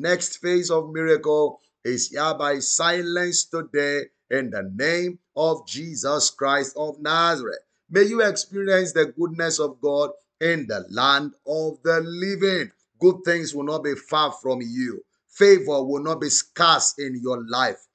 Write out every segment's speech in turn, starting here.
next phase of miracle is hereby silenced today in the name of Jesus Christ of Nazareth. May you experience the goodness of God in the land of the living. Good things will not be far from you. Favor will not be scarce in your life.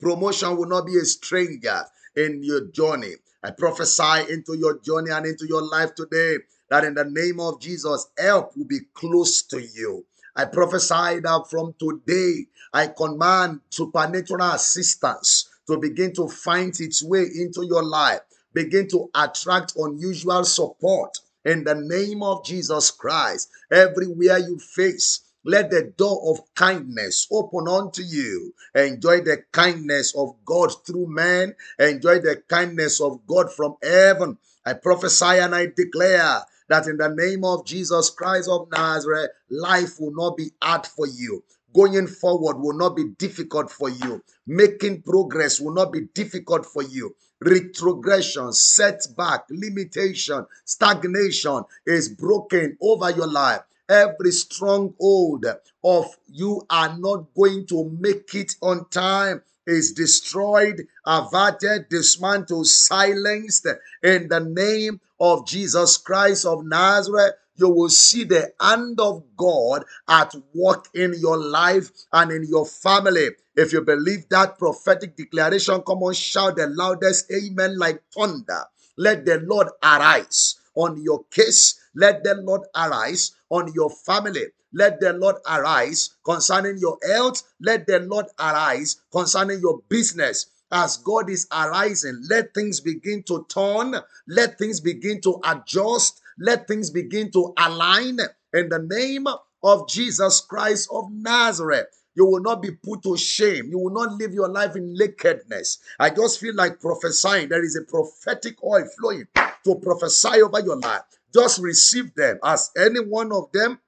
Promotion will not be a stranger in your journey. I prophesy into your journey and into your life today that in the name of Jesus, help will be close to you. I prophesy that from today, I command supernatural assistance to begin to find its way into your life, begin to attract unusual support in the name of Jesus Christ. Everywhere you face, let the door of kindness open unto you. Enjoy the kindness of God through men. Enjoy the kindness of God from heaven. I prophesy and I declare that in the name of Jesus Christ of Nazareth, life will not be hard for you. Going forward will not be difficult for you. Making progress will not be difficult for you. Retrogression, setback, limitation, stagnation is broken over your life. Every stronghold of you are not going to make it on time is destroyed, averted, dismantled, silenced in the name of Jesus Christ of Nazareth. You will see the hand of God at work in your life and in your family. If you believe that prophetic declaration, come on, shout the loudest amen like thunder. Let the Lord arise on your case. Let the Lord arise on your family. Let the Lord arise concerning your health. Let the Lord arise concerning your business. As God is arising, let things begin to turn. Let things begin to adjust. Let things begin to align in the name of Jesus Christ of Nazareth. You will not be put to shame. You will not live your life in nakedness. I just feel like prophesying. There is a prophetic oil flowing to prophesy over your life. Just receive them as any one of them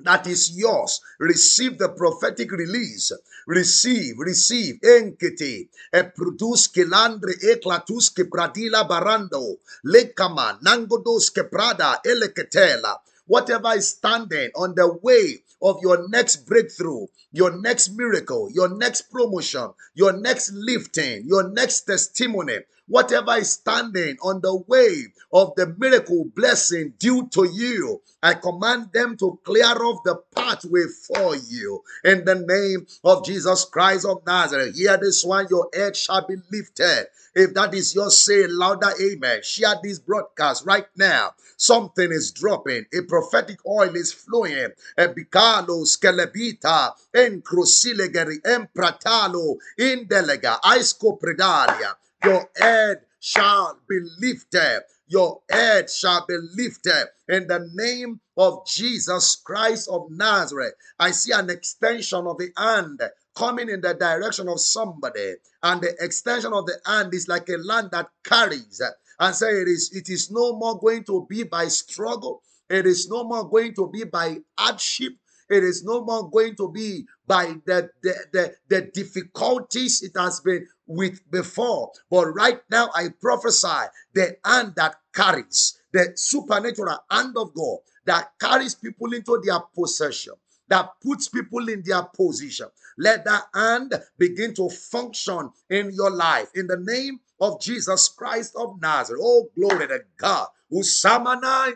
that is yours. Receive the prophetic release. Receive, receive. Enkete. E produce kilandre eclatus que pradila barando. Lekama nangodos prada eleketela. Whatever is standing on the way of your next breakthrough, your next miracle, your next promotion, your next lifting, your next testimony, whatever is standing on the way of the miracle blessing due to you, I command them to clear off the pathway for you in the name of Jesus Christ of Nazareth. Hear this one, your head shall be lifted. If that is your say louder, amen. Share this broadcast right now. Something is dropping. A prophetic oil is flowing. A Ebicalo, skelebita, encrusilegeri, empratalo, indelega, aisco predalia. Your head shall be lifted. Your head shall be lifted in the name of Jesus Christ of Nazareth. I see an extension of the hand coming in the direction of somebody, and the extension of the hand is like a land that carries and say it is it is no more going to be by struggle it is no more going to be by hardship it is no more going to be by the, the, the, the difficulties it has been with before. But right now, I prophesy the hand that carries, the supernatural hand of God that carries people into their possession, that puts people in their position. Let that hand begin to function in your life in the name of Jesus Christ of Nazareth. Oh, glory to God. I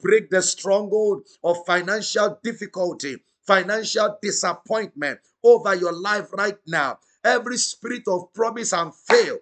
break the stronghold of financial difficulty, financial disappointment over your life right now. Every spirit of promise and fail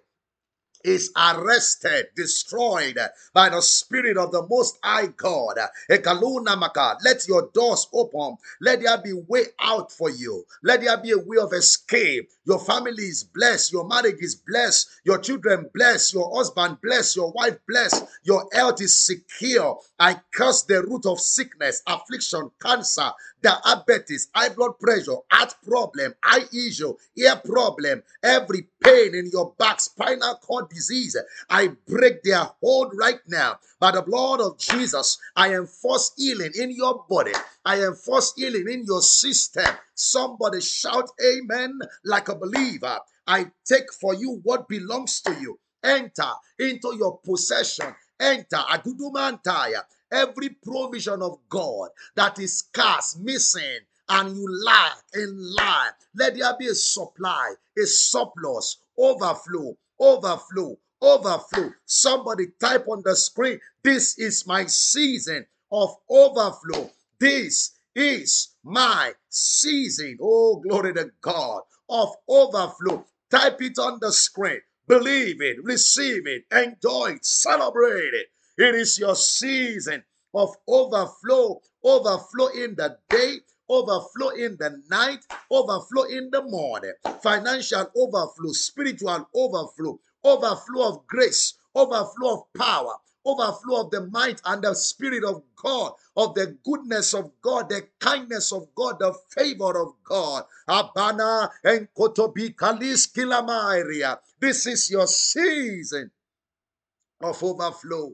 is arrested, destroyed by the Spirit of the Most High God. Let your doors open. Let there be way out for you. Let there be a way of escape. Your family is blessed. Your marriage is blessed. Your children blessed. Your husband blessed. Your wife blessed. Your health is secure. I curse the root of sickness, affliction, cancer, diabetes, high blood pressure, heart problem, eye issue, ear problem, every pain in your back, spinal cord disease. I break their hold right now. By the blood of Jesus, I enforce healing in your body. I enforce healing in your system. Somebody shout amen like a believer. I take for you what belongs to you. Enter into your possession. Enter. Agudumantaya. Every provision of God that is scarce, missing, and you lack in life. Let there be a supply, a surplus, overflow, overflow, overflow. Somebody type on the screen, This is my season of overflow. This is my season. Oh, glory to God of overflow. Type it on the screen. Believe it, receive it, enjoy it, celebrate it. It is your season of overflow, overflow in the day, overflow in the night, overflow in the morning, financial overflow, spiritual overflow, overflow of grace, overflow of power, overflow of the might and the spirit of God, of the goodness of God, the kindness of God, the favor of God. Abana and Kotobi Kalis. This is your season of overflow,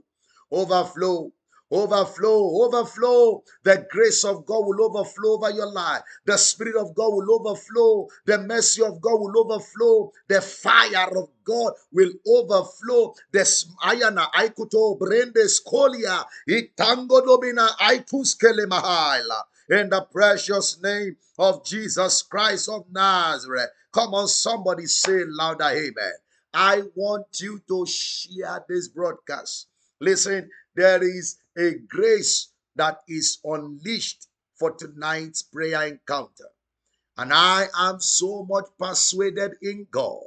overflow, Overflow, overflow. The grace of God will overflow over your life. The Spirit of God will overflow. The mercy of God will overflow. The fire of God will overflow. The ayana aikuto brende skolia itango domina aituskele mahala. In the precious name of Jesus Christ of Nazareth. Come on, somebody say louder, Amen. I want you to share this broadcast. Listen, there is a grace that is unleashed for tonight's prayer encounter. And I am so much persuaded in God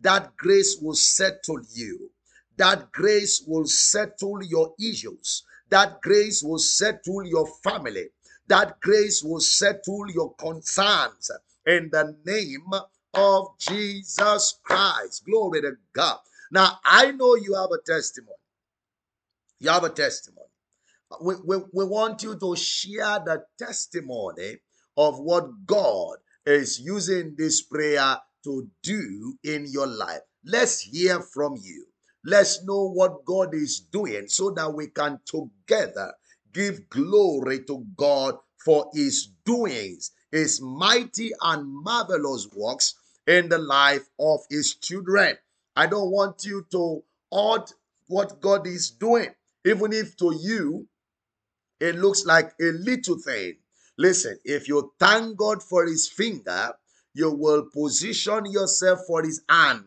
that grace will settle you. That grace will settle your issues. That grace will settle your family. That grace will settle your concerns in the name of Jesus Christ. Glory to God. Now, I know you have a testimony. You have a testimony we, we, we want you to share the testimony of what God is using this prayer to do in your life. Let's hear from you. Let's know what God is doing so that we can together give glory to God for his doings, his mighty and marvelous works in the life of his children. I don't want you to odd what God is doing, even if to you it looks like a little thing. Listen, if you thank God for his finger, you will position yourself for his hand.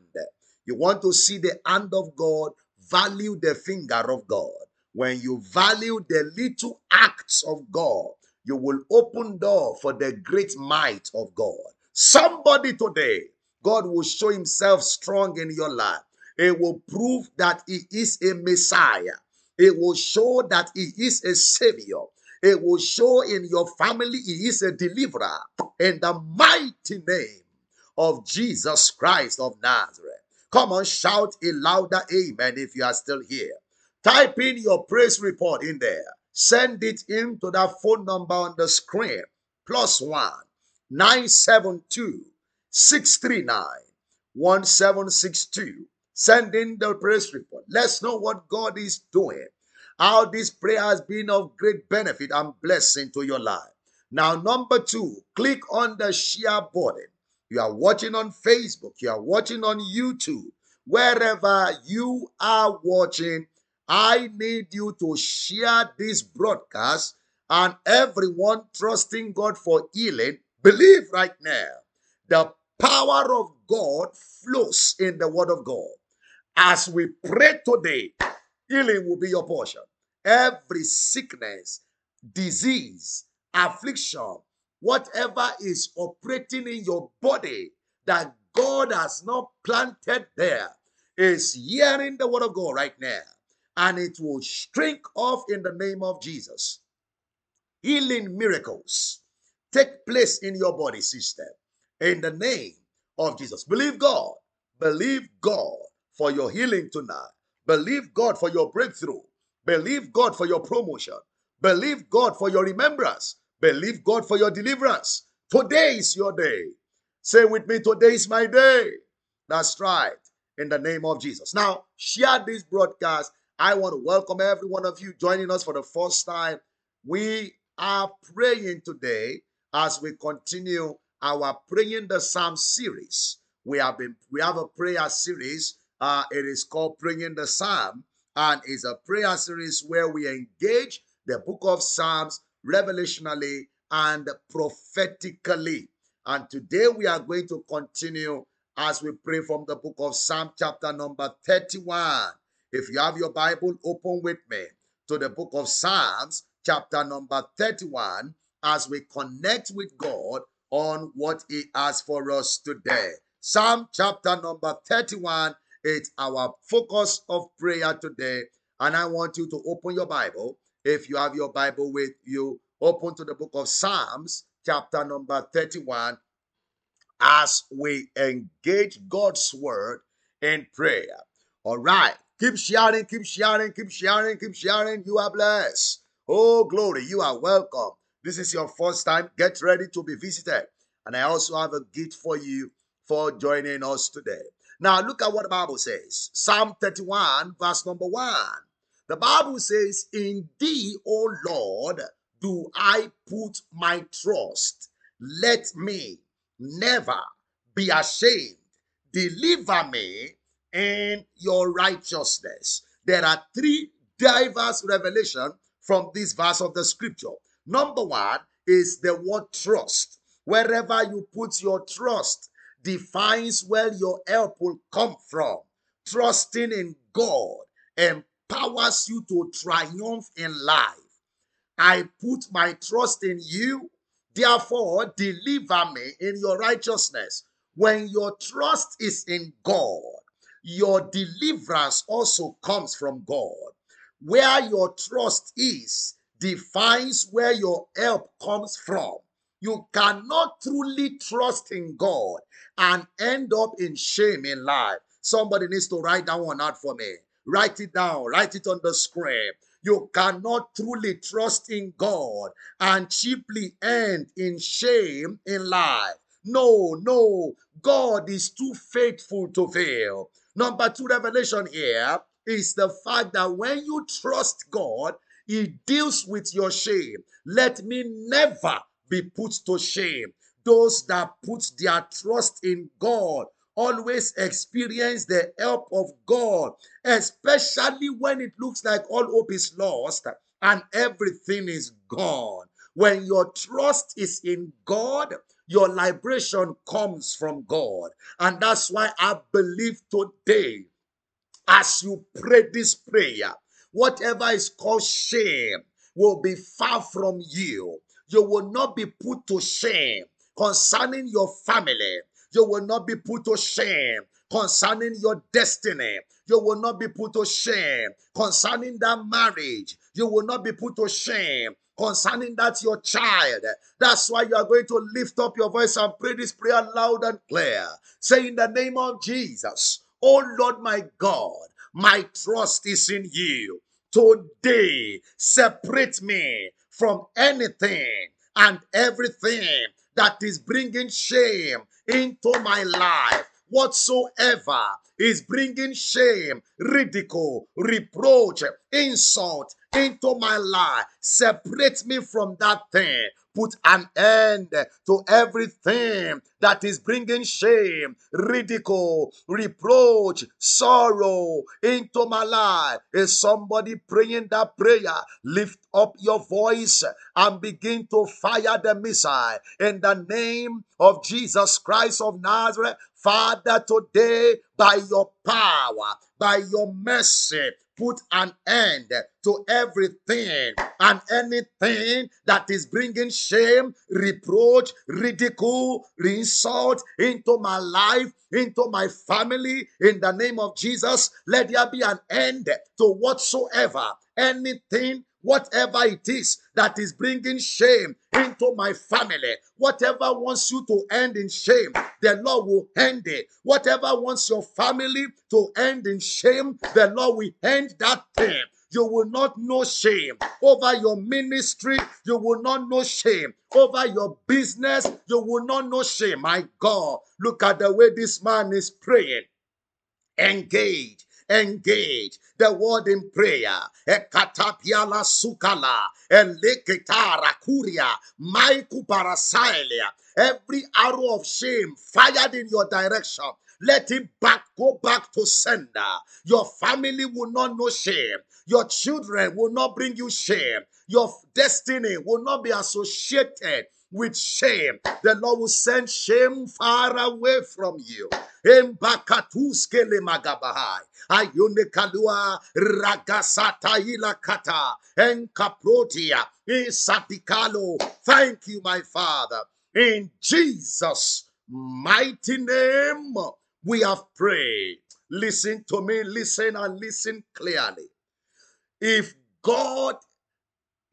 You want to see the hand of God, value the finger of God. When you value the little acts of God, you will open door for the great might of God. Somebody today, God will show himself strong in your life. It will prove that he is a Messiah. It will show that He is a Savior. It will show in your family He is a deliverer. In the mighty name of Jesus Christ of Nazareth. Come on, shout a louder amen if you are still here. Type in your praise report in there. Send it in to that phone number on the screen. Plus one 972 639 1762. Send in the praise report. Let's know what God is doing. How this prayer has been of great benefit and blessing to your life. Now, number two, click on the share button. You are watching on Facebook, you are watching on YouTube, wherever you are watching. I need you to share this broadcast and everyone trusting God for healing. Believe right now the power of God flows in the Word of God. As we pray today, healing will be your portion. Every sickness, disease, affliction, whatever is operating in your body that God has not planted there is hearing the word of God right now. And it will shrink off in the name of Jesus. Healing miracles take place in your body system in the name of Jesus. Believe God. Believe God for your healing tonight. Believe God for your breakthrough. Believe God for your promotion. Believe God for your remembrance. Believe God for your deliverance. Today is your day. Say with me, today is my day. That's right. In the name of Jesus. Now, share this broadcast. I want to welcome every one of you joining us for the first time. We are praying today as we continue our praying the Psalm series. We have been we have a prayer series uh, it is called Bringing the Psalm, and is a prayer series where we engage the book of Psalms, revelationally and prophetically. And today we are going to continue as we pray from the book of Psalm, chapter number 31. If you have your Bible, open with me to the book of Psalms, chapter number 31, as we connect with God on what He has for us today. Psalm chapter number 31 is our focus of prayer today. And I want you to open your Bible. If you have your Bible with you, open to the book of Psalms, chapter number 31, as we engage God's word in prayer. All right. Keep sharing, keep sharing, keep sharing, keep sharing. You are blessed. Oh, glory. You are welcome. This is your first time. Get ready to be visited. And I also have a gift for you for joining us today. Now, look at what the Bible says Psalm 31, verse number 1. The Bible says, In thee, O Lord, do I put my trust. Let me never be ashamed. Deliver me in your righteousness. There are three diverse revelations from this verse of the scripture. Number one is the word trust. Wherever you put your trust defines where your help will come from. Trusting in God empowers you to triumph in life. I put my trust in you, therefore deliver me in your righteousness. When your trust is in God, your deliverance also comes from God. Where your trust is defines where your help comes from. You cannot truly trust in God and end up in shame in life. Somebody needs to write that one out for me. Write it down, write it on the screen. You cannot truly trust in God and cheaply end in shame in life. No, no, God is too faithful to fail. Number two revelation here is the fact that when you trust God, He deals with your shame. Let me never be put to shame. Those that put their trust in God always experience the help of God, especially when it looks like all hope is lost and everything is gone. When your trust is in God, your liberation comes from God. And that's why I believe today, as you pray this prayer, whatever is called shame will be far from you. You will not be put to shame concerning your family. You will not be put to shame concerning your destiny. You will not be put to shame concerning that marriage. You will not be put to shame concerning that your child. That's why you are going to lift up your voice and pray this prayer loud and clear. Say in the name of Jesus, Oh Lord my God, my trust is in you. Today, separate me from anything and everything that is bringing shame into my life. Whatsoever is bringing shame, ridicule, reproach, insult into my life, separate me from that thing. Put an end to everything that is bringing shame, ridicule, reproach, sorrow into my life. Is somebody praying that prayer? Lift up your voice and begin to fire the missile in the name of Jesus Christ of Nazareth. Father, today, by your power, by your mercy, put an end to everything and anything that is bringing shame, reproach, ridicule, insult into my life, into my family. In the name of Jesus, let there be an end to whatsoever, anything whatever it is that is bringing shame into my family, whatever wants you to end in shame, the Lord will end it. Whatever wants your family to end in shame, the Lord will end that thing. You will not know shame over your ministry. You will not know shame over your business. You will not know shame. My God, look at the way this man is praying. Engage engage the word in prayer. Sukala, kuria. Every arrow of shame fired in your direction, let it back go back to sender. Your family will not know shame. Your children will not bring you shame. Your destiny will not be associated with shame. The Lord will send shame far away from you. Embakatuskele magabahai. Ayune kalua ragasata ilakata enkaprotia isatikalo. Thank you, my Father. In Jesus' mighty name, we have prayed. Listen to me, listen and listen clearly. If God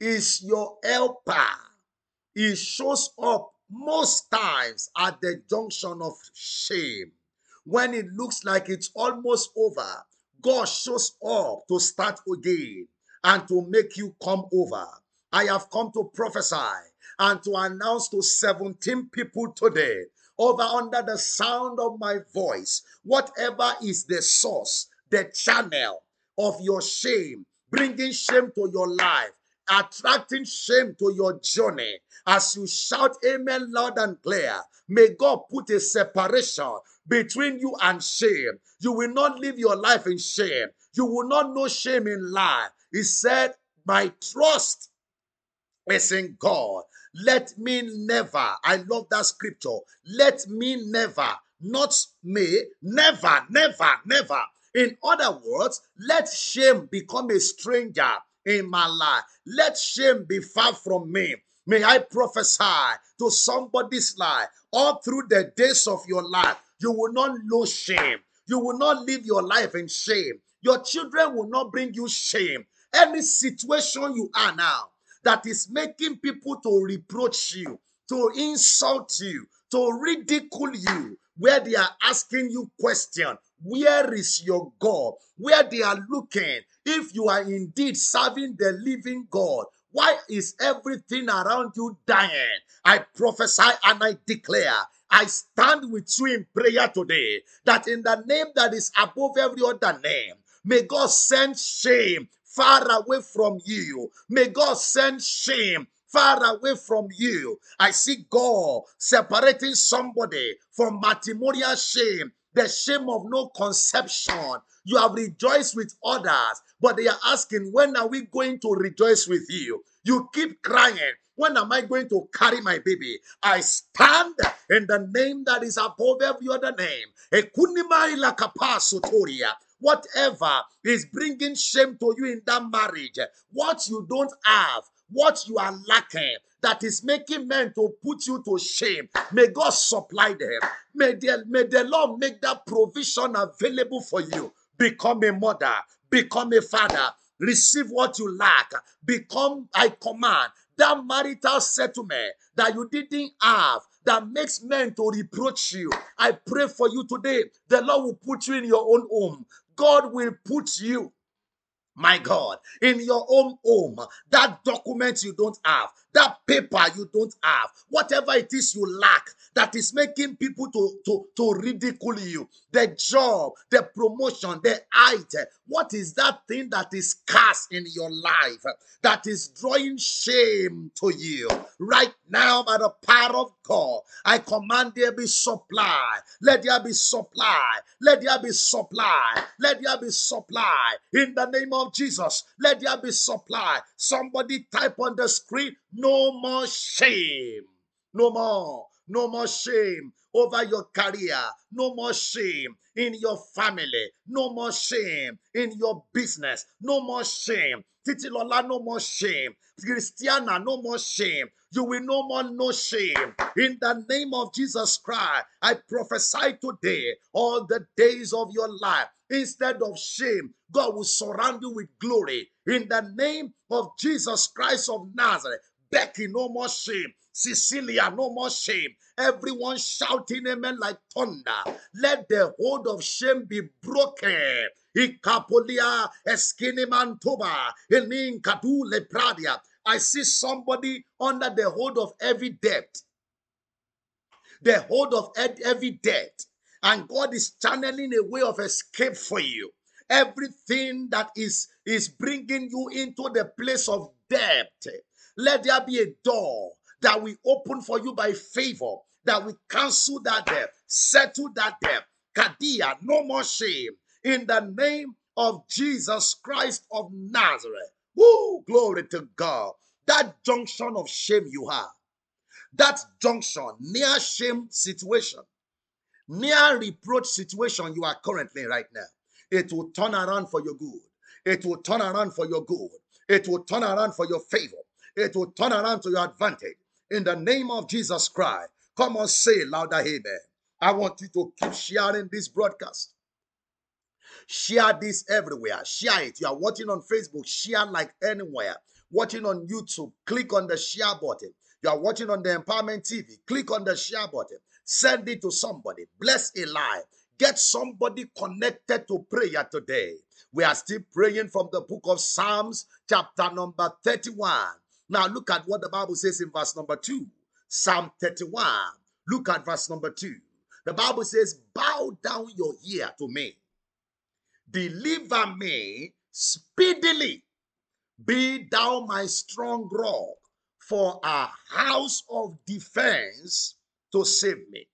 is your helper, He shows up most times at the junction of shame. When it looks like it's almost over, God shows up to start again and to make you come over. I have come to prophesy and to announce to 17 people today over under the sound of my voice, whatever is the source, the channel of your shame, bringing shame to your life, attracting shame to your journey. As you shout amen loud and clear, may God put a separation between you and shame. You will not live your life in shame. You will not know shame in life. He said, My trust is in God. Let me never, I love that scripture. Let me never, not me, never, never, never. In other words, let shame become a stranger in my life. Let shame be far from me. May I prophesy to somebody's life all through the days of your life. You will not know shame. You will not live your life in shame. Your children will not bring you shame. Any situation you are now, that is making people to reproach you, to insult you, to ridicule you, where they are asking you question, where is your God? Where they are looking, if you are indeed serving the living God, why is everything around you dying? I prophesy and I declare I stand with you in prayer today that in the name that is above every other name, may God send shame far away from you. May God send shame far away from you. I see God separating somebody from matrimonial shame, the shame of no conception. You have rejoiced with others, but they are asking, when are we going to rejoice with you? You keep crying. When am I going to carry my baby? I stand in the name that is above every other name. Whatever is bringing shame to you in that marriage, what you don't have, what you are lacking, that is making men to put you to shame, may God supply them. May the, may the Lord make that provision available for you. Become a mother, become a father, receive what you lack, become, I command, that marital settlement that you didn't have that makes men to reproach you. I pray for you today. The Lord will put you in your own home. God will put you my God, in your own home, that document you don't have, that paper you don't have, whatever it is you lack that is making people to, to, to ridicule you, the job, the promotion, the height, what is that thing that is cast in your life that is drawing shame to you? Right now, by the power of God, I command there be supply. Let there be supply. Let there be supply. Let there be supply. In the name of Jesus, let there be supply. Somebody type on the screen, no more shame. No more. No more shame over your career. No more shame in your family. No more shame in your business. No more shame. Titilola, no more shame. Christiana, no more shame. You will no more know shame. In the name of Jesus Christ, I prophesy today, all the days of your life, instead of shame, God will surround you with glory. In the name of Jesus Christ of Nazareth, Becky, no more shame. Cecilia, no more shame. Everyone shouting amen like thunder. Let the hold of shame be broken. Ikapolia eskinimantoba enin kadu lepradia. I see somebody under the hold of every debt. The hold of every debt. And God is channeling a way of escape for you. Everything that is, is bringing you into the place of debt. Let there be a door that we open for you by favor, that we cancel that debt, settle that debt, Kadia, no more shame. In the name of Jesus Christ of Nazareth. Woo, glory to God. That junction of shame you have, that junction, near shame situation, near reproach situation you are currently right now, it will turn around for your good. It will turn around for your good. It will turn around for your favor. It will turn around to your advantage. In the name of Jesus Christ, come on, say louder, amen. I want you to keep sharing this broadcast. Share this everywhere. Share it. You are watching on Facebook, share like anywhere. Watching on YouTube, click on the share button. You are watching on the Empowerment TV, click on the share button. Send it to somebody. Bless a life. Get somebody connected to prayer today. We are still praying from the book of Psalms, chapter number 31. Now, look at what the Bible says in verse number 2. Psalm 31. Look at verse number 2. The Bible says, Bow down your ear to me Deliver me speedily. Be thou my strong rock for a house of defense to save me.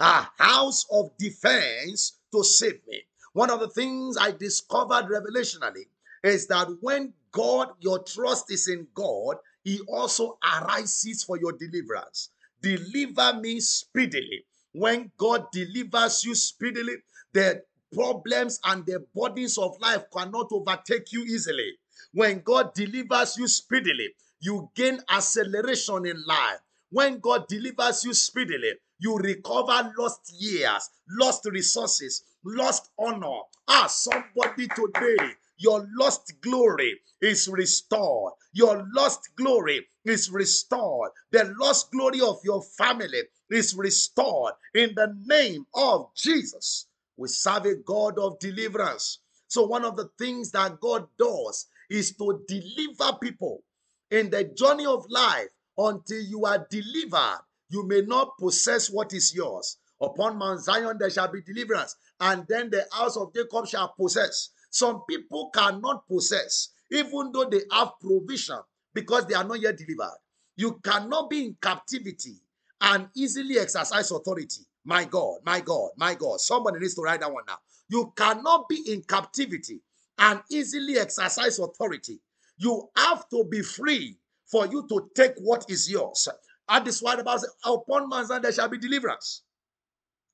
A house of defense to save me. One of the things I discovered revelationally is that when God, your trust is in God, He also arises for your deliverance. Deliver me speedily. When God delivers you speedily, the problems and the burdens of life cannot overtake you easily. When God delivers you speedily, you gain acceleration in life. When God delivers you speedily, you recover lost years, lost resources, lost honor. Ah, somebody today, your lost glory is restored. Your lost glory is restored. The lost glory of your family is restored in the name of Jesus. We serve a God of deliverance. So, one of the things that God does is to deliver people in the journey of life until you are delivered. You may not possess what is yours. Upon Mount Zion there shall be deliverance, and then the house of Jacob shall possess. Some people cannot possess, even though they have provision, because they are not yet delivered. You cannot be in captivity and easily exercise authority. My God, my God, my God. Somebody needs to write that one now. You cannot be in captivity and easily exercise authority. You have to be free for you to take what is yours. And this Bible says, Upon Mount Zion there shall be deliverance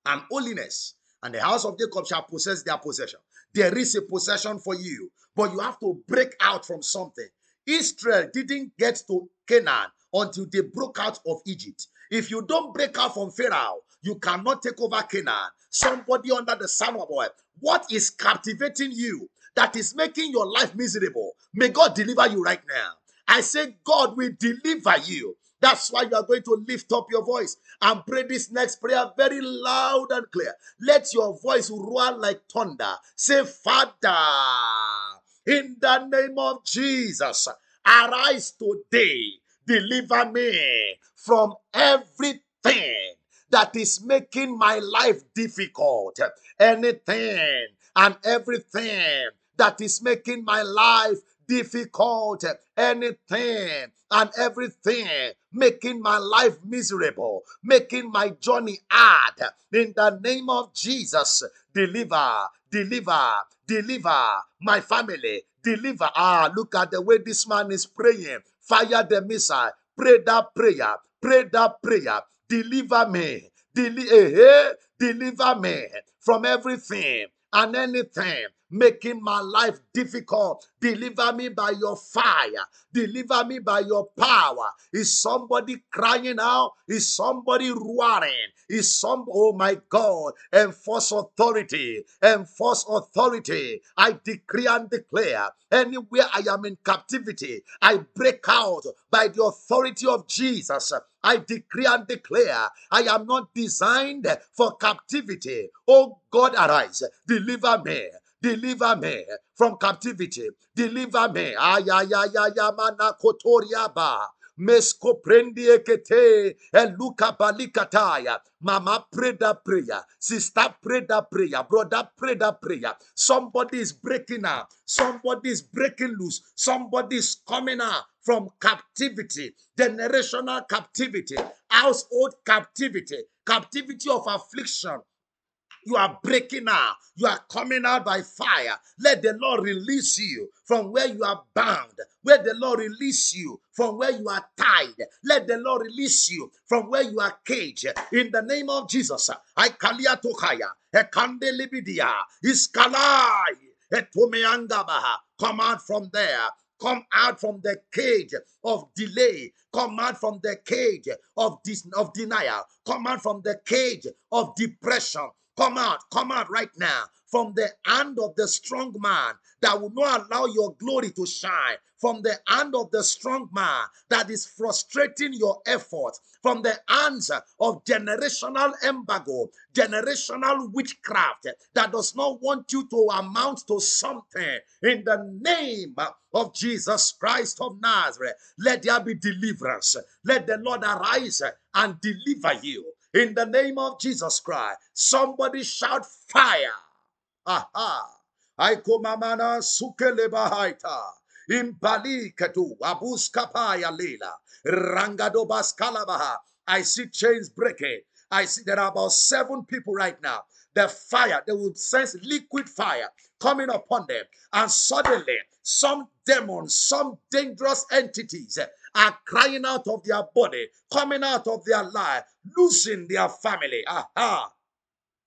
and holiness, and the house of Jacob shall possess their possession. There is a possession for you, but you have to break out from something. Israel didn't get to Canaan until they broke out of Egypt. If you don't break out from Pharaoh, you cannot take over Canaan. Somebody under the sun of oil. What is captivating you that is making your life miserable? May God deliver you right now. I say, God will deliver you. That's why you are going to lift up your voice and pray this next prayer very loud and clear. Let your voice roar like thunder. Say, Father, in the name of Jesus, arise today Deliver me from everything that is making my life difficult. Anything and everything that is making my life difficult. Anything and everything making my life miserable, making my journey hard. In the name of Jesus, deliver, deliver, deliver my family, deliver. Ah, look at the way this man is praying. Fire the missile. Pray that prayer. Pray that prayer. Deliver me. Deli- eh, eh, deliver me from everything and anything making my life difficult. Deliver me by your fire. Deliver me by your power. Is somebody crying out? Is somebody roaring? Is some, oh my God, enforce authority. Enforce authority. I decree and declare anywhere I am in captivity, I break out by the authority of Jesus. I decree and declare I am not designed for captivity. Oh God, arise, deliver me. Deliver me from captivity. Deliver me. Ayayayayamana kotoriaba. Mesko prendi ekete eluka balikataya. Mama pray that prayer. Sister pray that prayer. Brother pray that prayer. Somebody is breaking out. Somebody is breaking loose. Somebody is coming out from captivity, generational captivity, household captivity, captivity of affliction, You are breaking out. You are coming out by fire. Let the Lord release you from where you are bound. Where the Lord release you from where you are tied. Let the Lord release you from where you are caged. In the name of Jesus. I kalia tokaya. Ekande libidia. Iskalai. Etumeangabaha. Come out from there. Come out from the cage of delay. Come out from the cage of, dis- of denial. Come out from the cage of depression. Come out, come out right now from the hand of the strong man that will not allow your glory to shine, from the hand of the strong man that is frustrating your efforts, from the hands of generational embargo, generational witchcraft that does not want you to amount to something. In the name of Jesus Christ of Nazareth, let there be deliverance. Let the Lord arise and deliver you. In the name of Jesus Christ, somebody shout fire. Aha. Aikomamana sukelebahaita. Impali katu abuskapaya lila. Rangado baskalabaha. I see chains breaking. I see there are about seven people right now. The fire, they will sense liquid fire coming upon them. And suddenly, some demons, some dangerous entities are crying out of their body, coming out of their life, losing their family. Aha.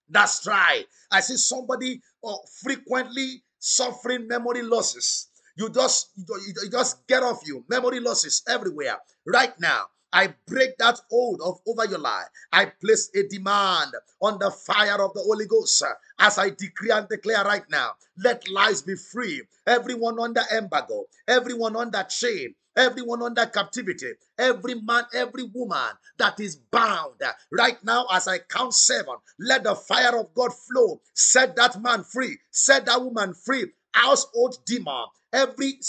That's right. I see somebody uh, frequently suffering memory losses. You just you just get off you memory losses everywhere right now. I break that hold of over your life. I place a demand on the fire of the Holy Ghost as I decree and declare right now. Let lies be free. Everyone under embargo, everyone under chain, everyone under captivity, every man, every woman that is bound right now as I count seven. Let the fire of God flow. Set that man free. Set that woman free. Household demon, every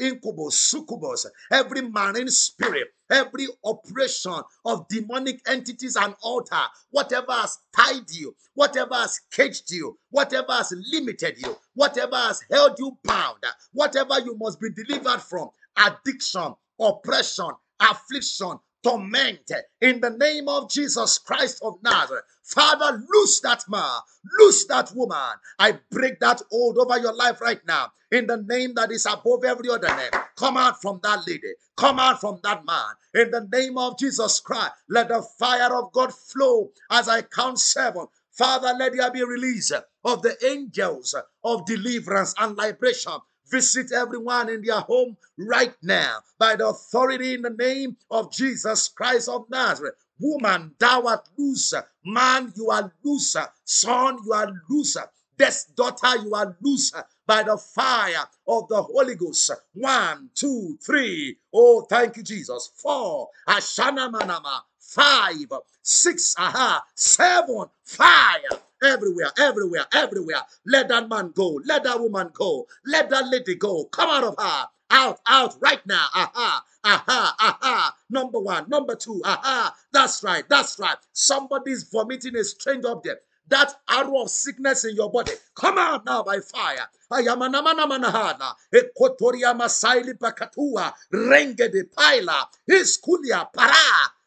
incubus, succubus, every marine spirit, every oppression of demonic entities and altar, whatever has tied you, whatever has caged you, whatever has limited you, whatever has held you bound, whatever you must be delivered from, addiction, oppression, affliction, torment in the name of Jesus Christ of Nazareth. Father, loose that man, loose that woman. I break that hold over your life right now in the name that is above every other name. Come out from that lady, come out from that man in the name of Jesus Christ. Let the fire of God flow as I count seven. Father, let there be release of the angels of deliverance and liberation Visit everyone in their home right now by the authority in the name of Jesus Christ of Nazareth. Woman, thou art loose. Man, you are loose. Son, you are loose. This daughter, you are loose by the fire of the Holy Ghost. One, two, three. Oh, thank you, Jesus. Four. Ashana manama. Five, six, aha, seven, fire everywhere, everywhere, everywhere. Let that man go. Let that woman go. Let that lady go. Come out of her. Out, out, right now. Aha, aha, aha. Number one, number two. Aha. That's right, that's right. Somebody's vomiting a strange object that arrow of sickness in your body. Come out now by fire. Ayamanamanamanahana. Ekotoria masaili pakatua. Renge de paila. Iskulia para.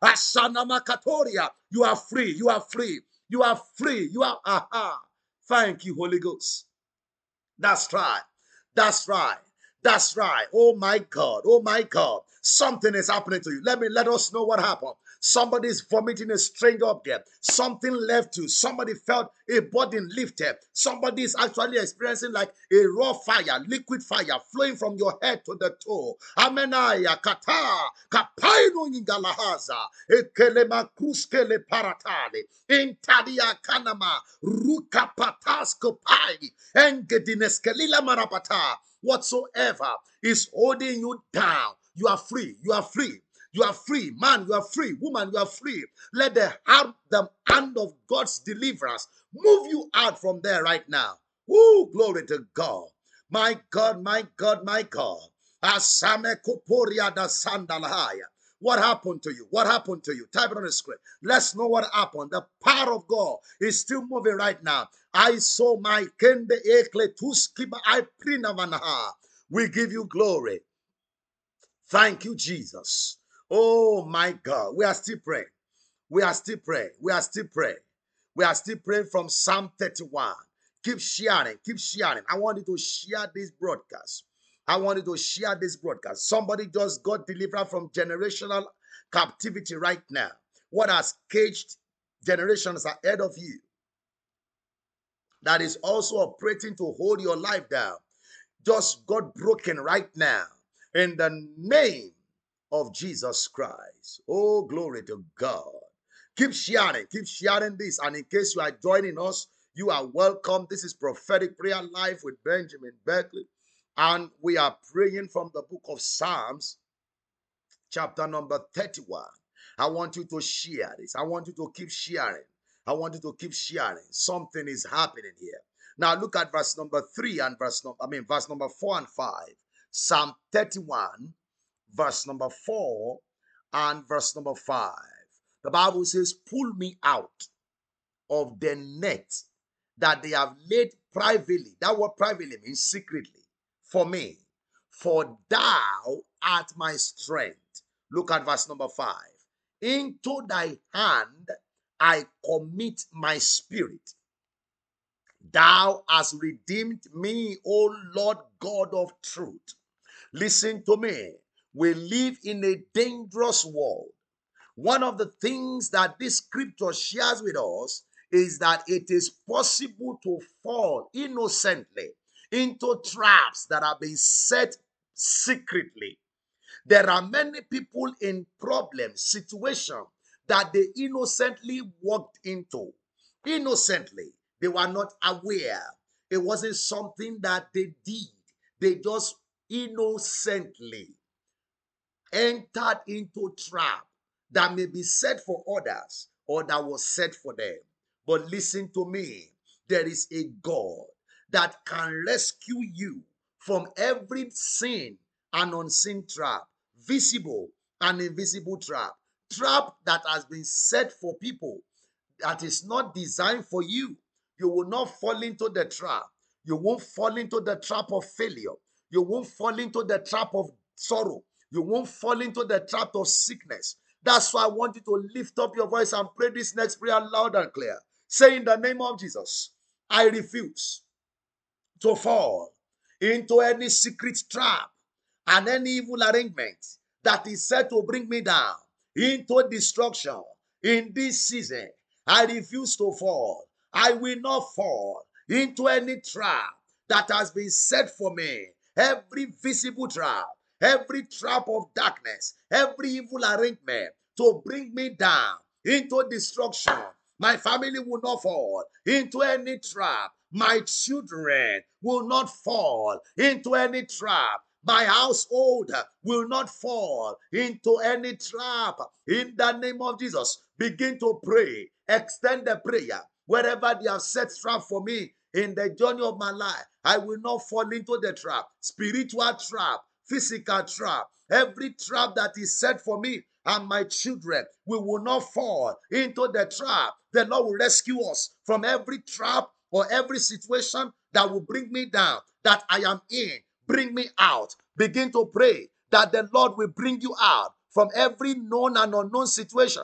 Asana makatoria. You are free. You are free. You are free. You are, aha. Thank you, Holy Ghost. That's right. That's right. That's right. Oh my God. Oh my God. Something is happening to you. Let me let us know what happened. Somebody is vomiting a strange object. Something left you. Somebody felt a burden lifted. Somebody is actually experiencing like a raw fire, liquid fire flowing from your head to the toe. Amenaya kata kapainu ingalahaza ekelema kuskele paratale intadia kanama ruka patasko pai engedineskelila marapata. Whatsoever is holding you down, you are free. You are free. You are free. Man, you are free. Woman, you are free. Let the hand, the hand of God's deliverance move you out from there right now. Oh, glory to God. My God, my God, my God. Asame. What happened to you? What happened to you? Type it on the screen. Let's know what happened. The power of God is still moving right now. I saw my kende ekle tuskiba I prinavanaha. We give you glory. Thank you, Jesus. Oh my God. We are still praying. We are still praying. We are still praying. We are still praying from Psalm 31. Keep sharing, keep sharing. I want you to share this broadcast. I want you to share this broadcast. Somebody just got delivered from generational captivity right now. What has caged generations ahead of you that is also operating to hold your life down just got broken right now in the name of Jesus Christ. Oh, glory to God. Keep sharing, keep sharing this. And in case you are joining us, you are welcome. This is Prophetic Prayer Life with Benjamin Beckley. And we are praying from the book of Psalms, chapter number 31. I want you to share this. I want you to keep sharing. I want you to keep sharing. Something is happening here. Now look at verse number 3 and verse number I mean verse number 4 and 5. Psalm 31 verse number 4 and verse number 5. The Bible says, "Pull me out of the net that they have laid privately. That word privately means secretly for me. For thou art my strength. Look at verse number five. Into thy hand I commit my spirit. Thou hast redeemed me, O Lord God of truth. Listen to me. We live in a dangerous world. One of the things that this scripture shares with us is that it is possible to fall innocently into traps that have been set secretly. There are many people in problem situation that they innocently walked into. Innocently, they were not aware. It wasn't something that they did. They just innocently entered into trap that may be set for others or that was set for them. But listen to me. There is a God that can rescue you from every sin and unseen trap, visible and invisible trap, trap that has been set for people that is not designed for you. You will not fall into the trap. You won't fall into the trap of failure. You won't fall into the trap of sorrow. You won't fall into the trap of sickness. That's why I want you to lift up your voice and pray this next prayer loud and clear. Say in the name of Jesus, I refuse to fall into any secret trap and any evil arrangement that is set to bring me down into destruction in this season. I refuse to fall. I will not fall into any trap that has been set for me. Every visible trap, every trap of darkness, every evil arrangement to bring me down into destruction my family will not fall into any trap. My children will not fall into any trap. My household will not fall into any trap. In the name of Jesus, begin to pray. Extend the prayer. Wherever they have set trap for me in the journey of my life, I will not fall into the trap. Spiritual trap, physical trap, every trap that is set for me and my children, we will not fall into the trap. The Lord will rescue us from every trap or every situation that will bring me down, that I am in. Bring me out. Begin to pray that the Lord will bring you out from every known and unknown situation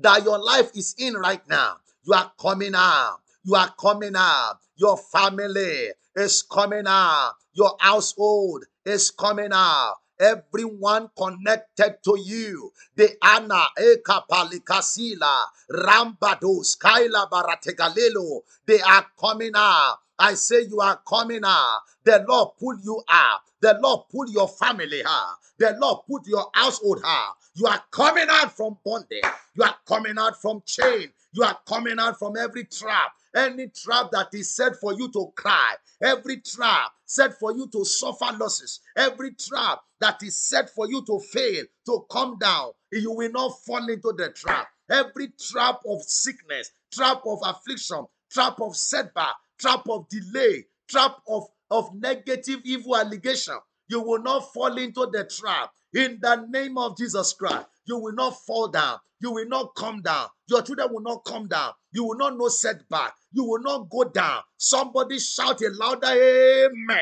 that your life is in right now. You are coming out. You are coming out. Your family is coming out. Your household is coming out everyone connected to you. The Anna Ekapalikasila Rambados Kaila Barategalelo. They are coming out. I say you are coming out. The Lord pull you out. The Lord pull your family out. The Lord put your household out. You are coming out from bondage. You are coming out from chain. You are coming out from every trap. Any trap that is set for you to cry, every trap set for you to suffer losses, every trap that is set for you to fail, to come down, you will not fall into the trap. Every trap of sickness, trap of affliction, trap of setback, trap of delay, trap of, of negative evil allegation, you will not fall into the trap. In the name of Jesus Christ, you will not fall down. You will not come down. Your children will not come down. You will not know setback. You will not go down. Somebody shout a louder amen.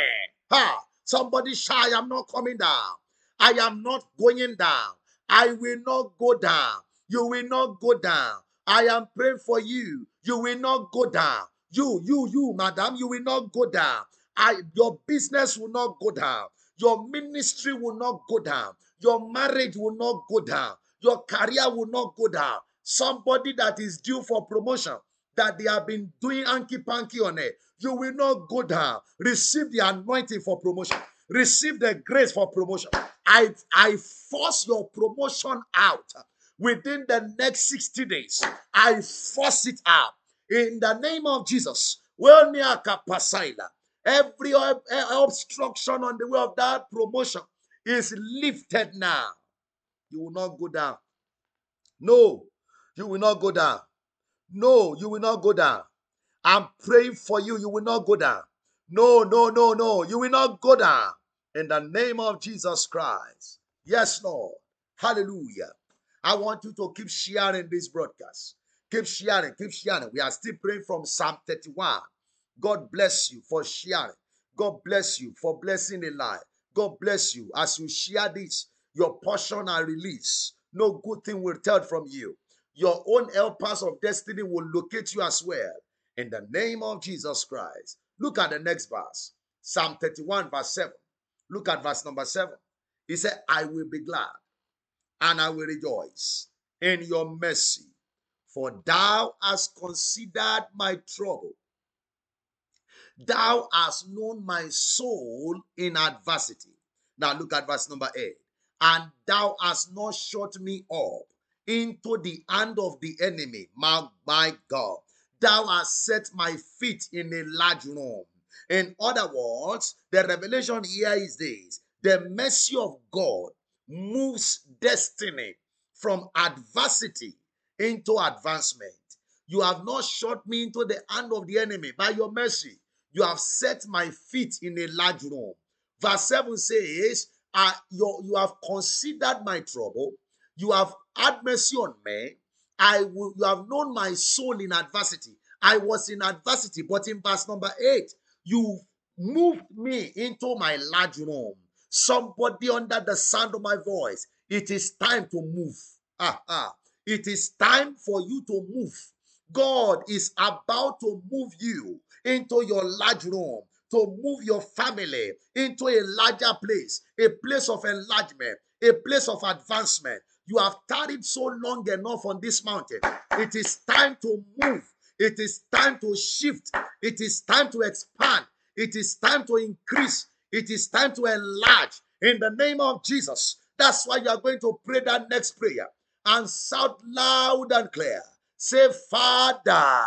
Ha! Somebody shout, I am not coming down. I am not going down. I will not go down. You will not go down. I am praying for you. You will not go down. You, you, you, madam, you will not go down. I, your business will not go down. Your ministry will not go down. Your marriage will not go down. Your career will not go down. Somebody that is due for promotion, that they have been doing anky panky on it, you will not go down. Receive the anointing for promotion. Receive the grace for promotion. I, I force your promotion out within the next 60 days. I force it out in the name of Jesus. Well, Every eh, obstruction on the way of that promotion is lifted now. You will not go down. No, you will not go down. No, you will not go down. I'm praying for you. You will not go down. No, no, no, no. You will not go down. In the name of Jesus Christ. Yes, Lord. Hallelujah. I want you to keep sharing this broadcast. Keep sharing, keep sharing. We are still praying from Psalm 31. God bless you for sharing. God bless you for blessing the life. God bless you as you share this. Your portion are released. No good thing will tell from you. Your own helpers of destiny will locate you as well. In the name of Jesus Christ. Look at the next verse. Psalm 31, verse 7. Look at verse number 7. He said, I will be glad and I will rejoice in your mercy, for thou hast considered my trouble. Thou hast known my soul in adversity. Now look at verse number 8. And thou hast not shut me up into the hand of the enemy, my, my God. Thou hast set my feet in a large room. In other words, the revelation here is this the mercy of God moves destiny from adversity into advancement. You have not shot me into the hand of the enemy by your mercy. You have set my feet in a large room. Verse 7 says, uh, you, you have considered my trouble. You have had mercy on me. I will, you have known my soul in adversity. I was in adversity, but in verse number 8, you moved me into my large room. Somebody under the sound of my voice, it is time to move. Ah, ah. It is time for you to move. God is about to move you into your large room, to move your family into a larger place, a place of enlargement, a place of advancement. You have tarried so long enough on this mountain. It is time to move. It is time to shift. It is time to expand. It is time to increase. It is time to enlarge in the name of Jesus. That's why you are going to pray that next prayer and shout loud and clear. Say, Father,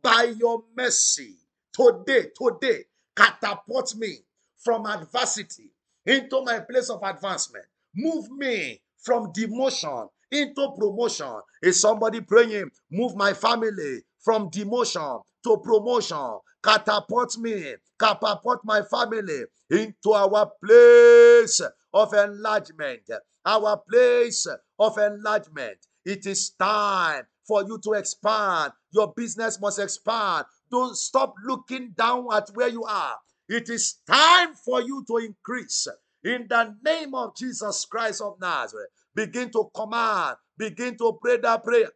by your mercy, today, today, catapult me from adversity into my place of advancement. Move me from demotion into promotion. Is somebody praying? Move my family from demotion to promotion. Catapult me, catapult my family into our place of enlargement. Our place of enlargement. It is time for you to expand. Your business must expand. Don't stop looking down at where you are. It is time for you to increase. In the name of Jesus Christ of Nazareth, begin to command, begin to pray that prayer.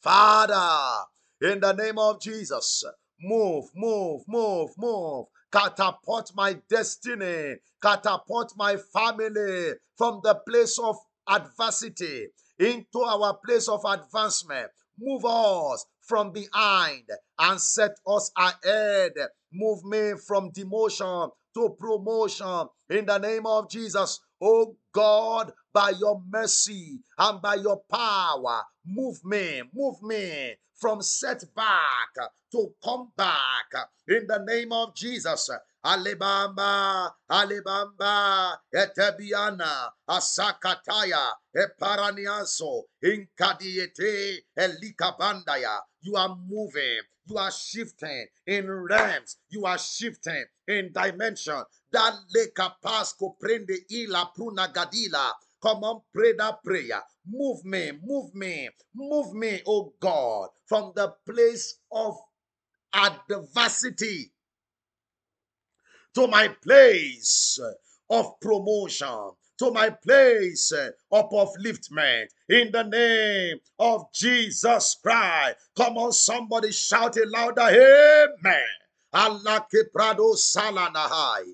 Father, in the name of Jesus, move, move, move, move. Catapult my destiny, catapult my family from the place of adversity into our place of advancement. Move us from behind and set us ahead. Move me from demotion to promotion in the name of Jesus. Oh God, by your mercy and by your power, move me, move me from setback to come back in the name of Jesus. Alibamba, Alibamba, Etebiana, Asakataya, Eparaniaso, Inkadiete, Elikabandaya. You are moving, you are shifting in realms, you are shifting in dimension. That leka pasco prende ila pruna gadila. Come on, pray that prayer. Move me, move me, move me, oh God, from the place of adversity to my place of promotion, to my place uh, of upliftment in the name of Jesus Christ. Come on, somebody shout it louder. Amen. Allah prado salanahai.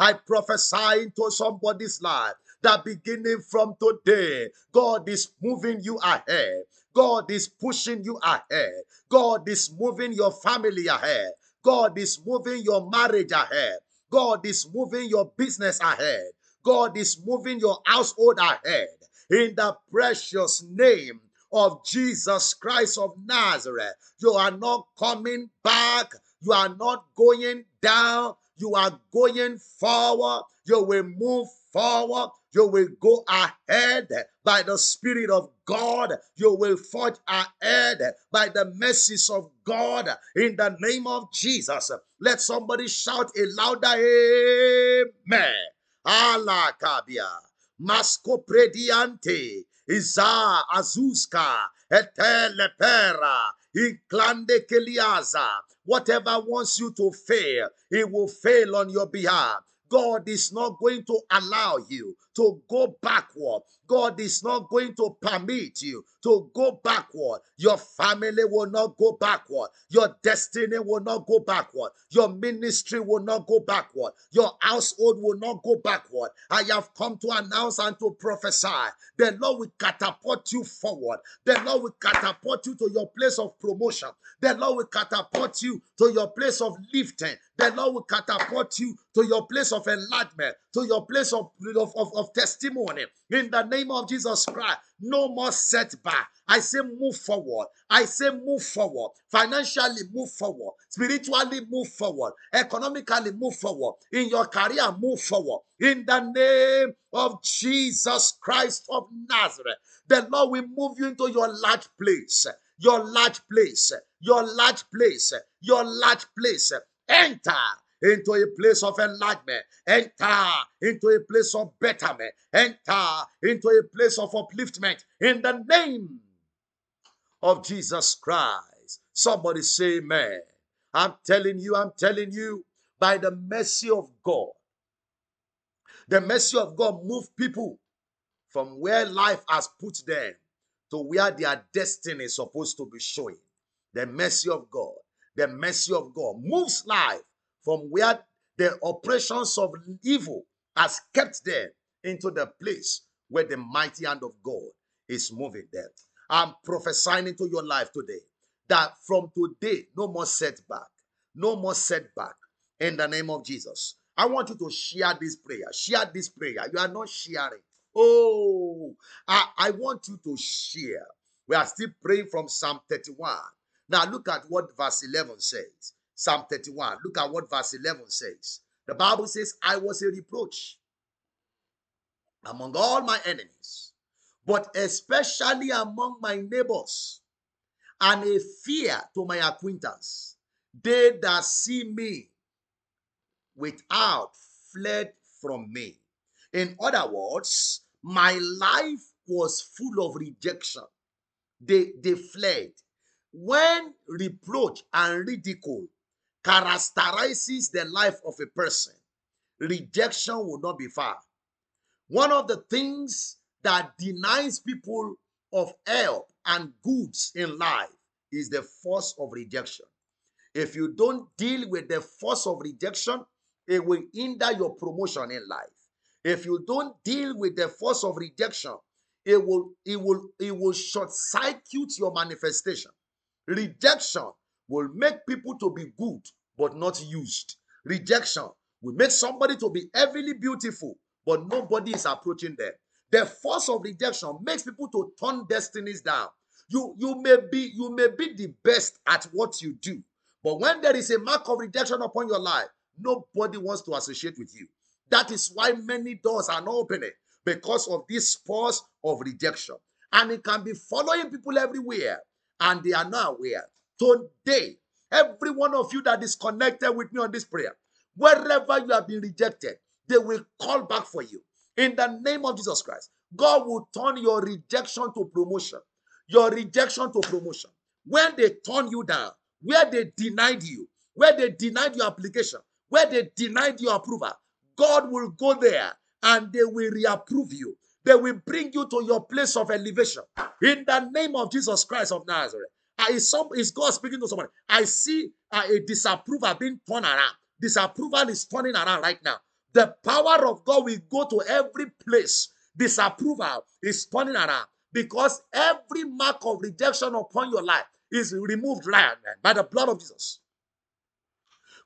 I prophesy into somebody's life that beginning from today, God is moving you ahead. God is pushing you ahead. God is moving your family ahead. God is moving your marriage ahead. God is moving your business ahead. God is moving your household ahead. In the precious name of Jesus Christ of Nazareth, you are not coming back. You are not going down. You are going forward. You will move forward. You will go ahead by the Spirit of God. You will forge ahead by the mercies of God in the name of Jesus. Let somebody shout a louder Amen. Allah kabia. Masco prediante. Iza azuska. Etelepera. Inclande keliaza. Whatever wants you to fail, it will fail on your behalf. God is not going to allow you to go backward. God is not going to permit you to go backward. Your family will not go backward. Your destiny will not go backward. Your ministry will not go backward. Your household will not go backward. I have come to announce and to prophesy the Lord will catapult you forward. The Lord will catapult you to your place of promotion. The Lord will catapult you to your place of lifting. The Lord will catapult you to your place of enlargement, to your place of, of, of, testimony. In the name of Jesus Christ, no more setback. I say move forward. I say move forward. Financially move forward. Spiritually move forward. Economically move forward. In your career move forward. In the name of Jesus Christ of Nazareth, the Lord will move you into your large place. Your large place. Your large place. Your large place. Enter into a place of enlightenment. Enter into a place of betterment. Enter into a place of upliftment in the name of Jesus Christ. Somebody say, Amen. I'm telling you, I'm telling you, by the mercy of God, the mercy of God move people from where life has put them to where their destiny is supposed to be showing. The mercy of God, the mercy of God moves life from where the oppressions of evil has kept them into the place where the mighty hand of God is moving them. I'm prophesying into your life today that from today, no more setback, no more setback in the name of Jesus. I want you to share this prayer. Share this prayer. You are not sharing. Oh, I, I want you to share. We are still praying from Psalm 31. Now look at what verse 11 says. Psalm 31. Look at what verse 11 says. The Bible says, I was a reproach among all my enemies, but especially among my neighbors, and a fear to my acquaintance. They that see me without fled from me. In other words, my life was full of rejection. They, they fled. When reproach and ridicule characterizes the life of a person, rejection will not be far. One of the things that denies people of help and goods in life is the force of rejection. If you don't deal with the force of rejection, it will hinder your promotion in life. If you don't deal with the force of rejection, it will it will it will short circuit your manifestation. Rejection will make people to be good but not used. Rejection will make somebody to be heavily beautiful but nobody is approaching them. The force of rejection makes people to turn destinies down. You you may be you may be the best at what you do, but when there is a mark of rejection upon your life, nobody wants to associate with you. That is why many doors are not opening because of this force of rejection. And it can be following people everywhere and they are not aware. Today, every one of you that is connected with me on this prayer, wherever you have been rejected, they will call back for you. In the name of Jesus Christ, God will turn your rejection to promotion. Your rejection to promotion. When they turn you down, where they denied you, where they denied your application, where they denied your approval, God will go there and they will reapprove you. They will bring you to your place of elevation in the name of Jesus Christ of Nazareth. I, is, some, is God speaking to someone? I see uh, a disapproval being turned around. Disapproval is turning around right now. The power of God will go to every place. Disapproval is turning around because every mark of rejection upon your life is removed right now by the blood of Jesus.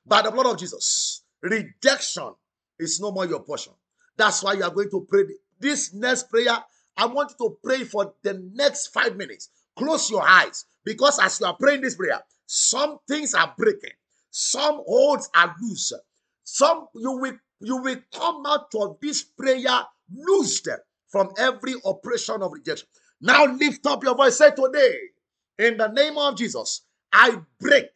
By the blood of Jesus. Rejection is no more your portion. That's why you are going to pray this next prayer. I want you to pray for the next five minutes. Close your eyes because as you are praying this prayer, some things are breaking, some holds are loose. Some you will you will come out of this prayer loosed from every oppression of rejection. Now lift up your voice. Say today, in the name of Jesus, I break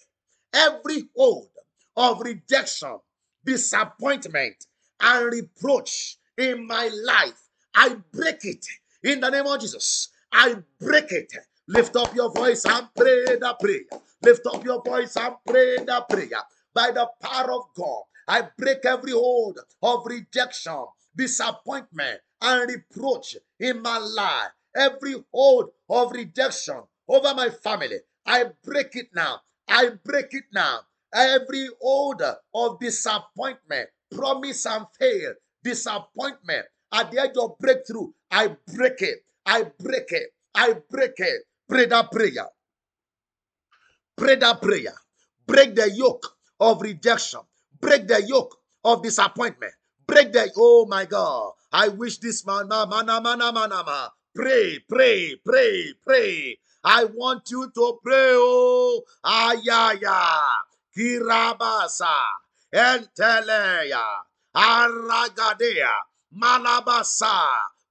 every hold of rejection, disappointment, and reproach in my life. I break it in the name of Jesus. I break it. Lift up your voice and pray the prayer. Lift up your voice and pray the prayer. By the power of God, I break every hold of rejection, disappointment, and reproach in my life. Every hold of rejection over my family, I break it now. I break it now. Every hold of disappointment, promise and fail, disappointment at the edge of breakthrough, I break it. I break it. I break it. Pray that prayer. Pray that prayer. Break the yoke of rejection. Break the yoke of disappointment. Break the, oh my God. I wish this man, man, man, man, man, man. Pray, pray, pray, pray. I want you to pray. Oh, ayaya, kirabasa, enteleya, aragadea, malabasa.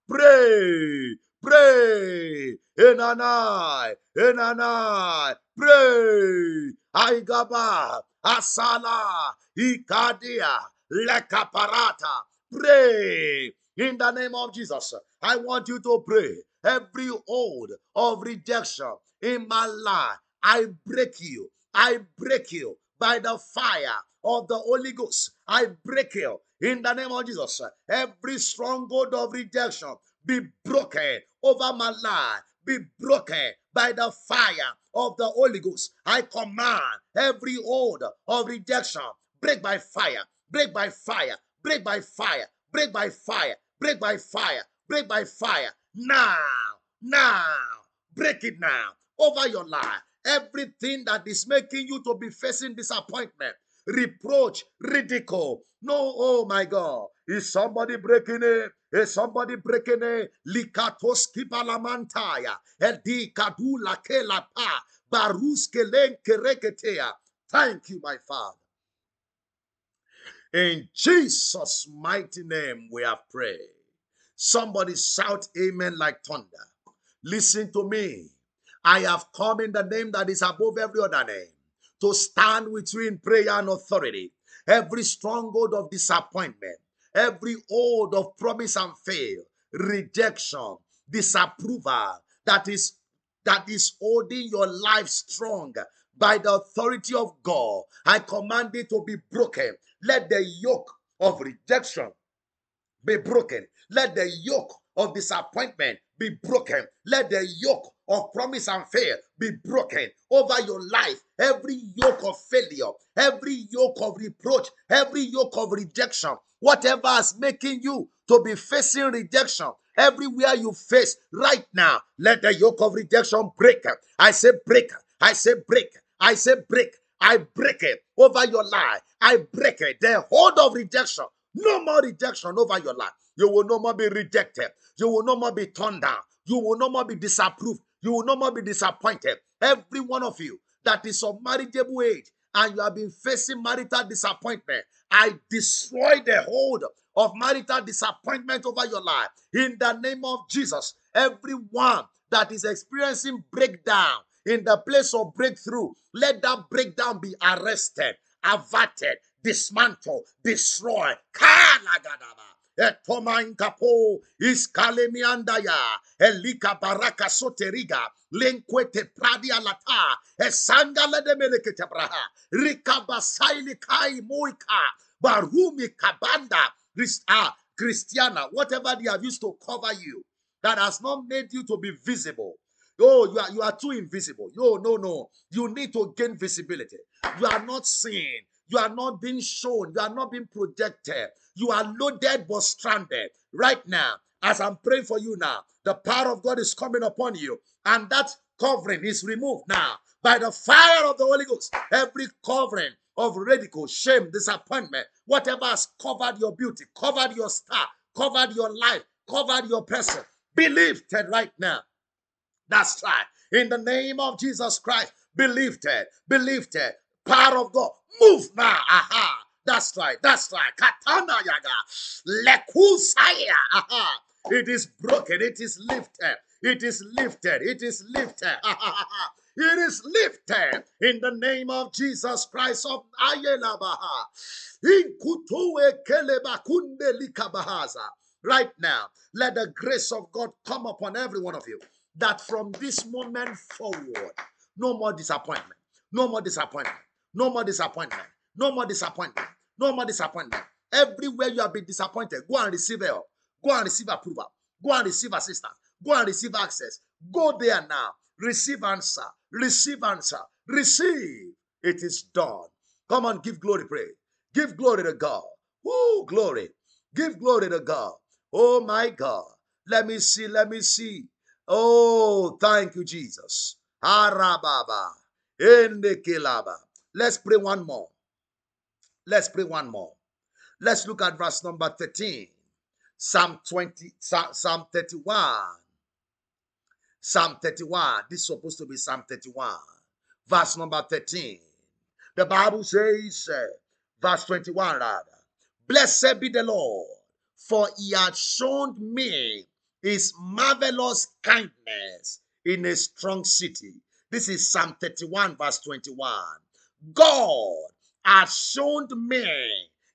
Pray, pray, enanai, enanai, pray. Aigaba, asala, ikadia, lekaparata. Pray in the name of Jesus. I want you to pray. Every hold of rejection in my life, I break you. I break you by the fire of the Holy Ghost. I break you in the name of Jesus. Every stronghold of rejection be broken over my life, be broken by the fire of the Holy Ghost. I command every order of rejection break by fire, break by fire, break by fire, break by fire, break by fire, break by fire. Now, now, break it now over your life. Everything that is making you to be facing disappointment, reproach, ridicule. No, oh my God. Is somebody breaking it? Is somebody breaking it? Likatoski palamantaya. Edi kadula kela pa. Baruske lenkereketea. Thank you, my Father. In Jesus' mighty name, we have prayed. Somebody shout amen like thunder. Listen to me. I have come in the name that is above every other name to stand with you in prayer and authority. Every stronghold of disappointment, every hold of promise and fail, rejection, disapproval that is that is holding your life strong by the authority of God. I command it to be broken. Let the yoke of rejection be broken. Let the yoke of disappointment be broken. Let the yoke of promise and fear be broken over your life. Every yoke of failure, every yoke of reproach, every yoke of rejection, whatever is making you to be facing rejection, everywhere you face right now, let the yoke of rejection break. I say break. I say break. I say break. I break it over your life. I break it. The hold of rejection. No more rejection over your life. You will no more be rejected. You will no more be turned down. You will no more be disapproved. You will no more be disappointed. Every one of you that is of marriageable age and you have been facing marital disappointment, I destroy the hold of marital disappointment over your life. In the name of Jesus, everyone that is experiencing breakdown in the place of breakthrough, let that breakdown be arrested, averted, dismantled, destroyed. Etoma inkapo iskalemiandaya elika baraka soteriga lenkwete pradia lata esangala de melekete braha rikabasaili kai muika barumi kabanda ah, Christiana, whatever they have used to cover you, that has not made you to be visible. Oh, you are you are too invisible. No, no, no. You need to gain visibility. You are not seen. You are not being shown. You are not being projected. You are loaded but stranded. Right now, as I'm praying for you now, the power of God is coming upon you, and that covering is removed now by the fire of the Holy Ghost. Every covering of ridicule, shame, disappointment, whatever has covered your beauty, covered your star, covered your life, covered your person, be lifted right now. That's right. In the name of Jesus Christ, be lifted, be lifted. Power of God, move now. Aha. That's right. That's right. Katana yaga. Lekusaya. Aha. It is broken. It is lifted. It is lifted. It is lifted. It is lifted in the name of Jesus Christ of Ayelabaha. Right now, let the grace of God come upon every one of you. That from this moment forward, no more disappointment, no more disappointment, no more disappointment, no more disappointment, no more disappointment. Everywhere you have been disappointed, go and receive help, go and receive approval, go and receive assistance, go and receive access. Go there now, receive answer, receive answer, receive. It is done. Come on, give glory, pray. Give glory to God. Woo, glory. Give glory to God. Oh my God. Let me see, let me see. Oh, thank you, Jesus. Arababa. Let's pray one more. Let's pray one more. Let's look at verse number 13. Psalm 20, Psalm 31. Psalm 31. This is supposed to be Psalm 31, verse number 13. The Bible says, uh, verse 21 rather, Blessed be the Lord, for he has shown me his marvelous kindness in a strong city. This is Psalm 31, verse 21. God has shown me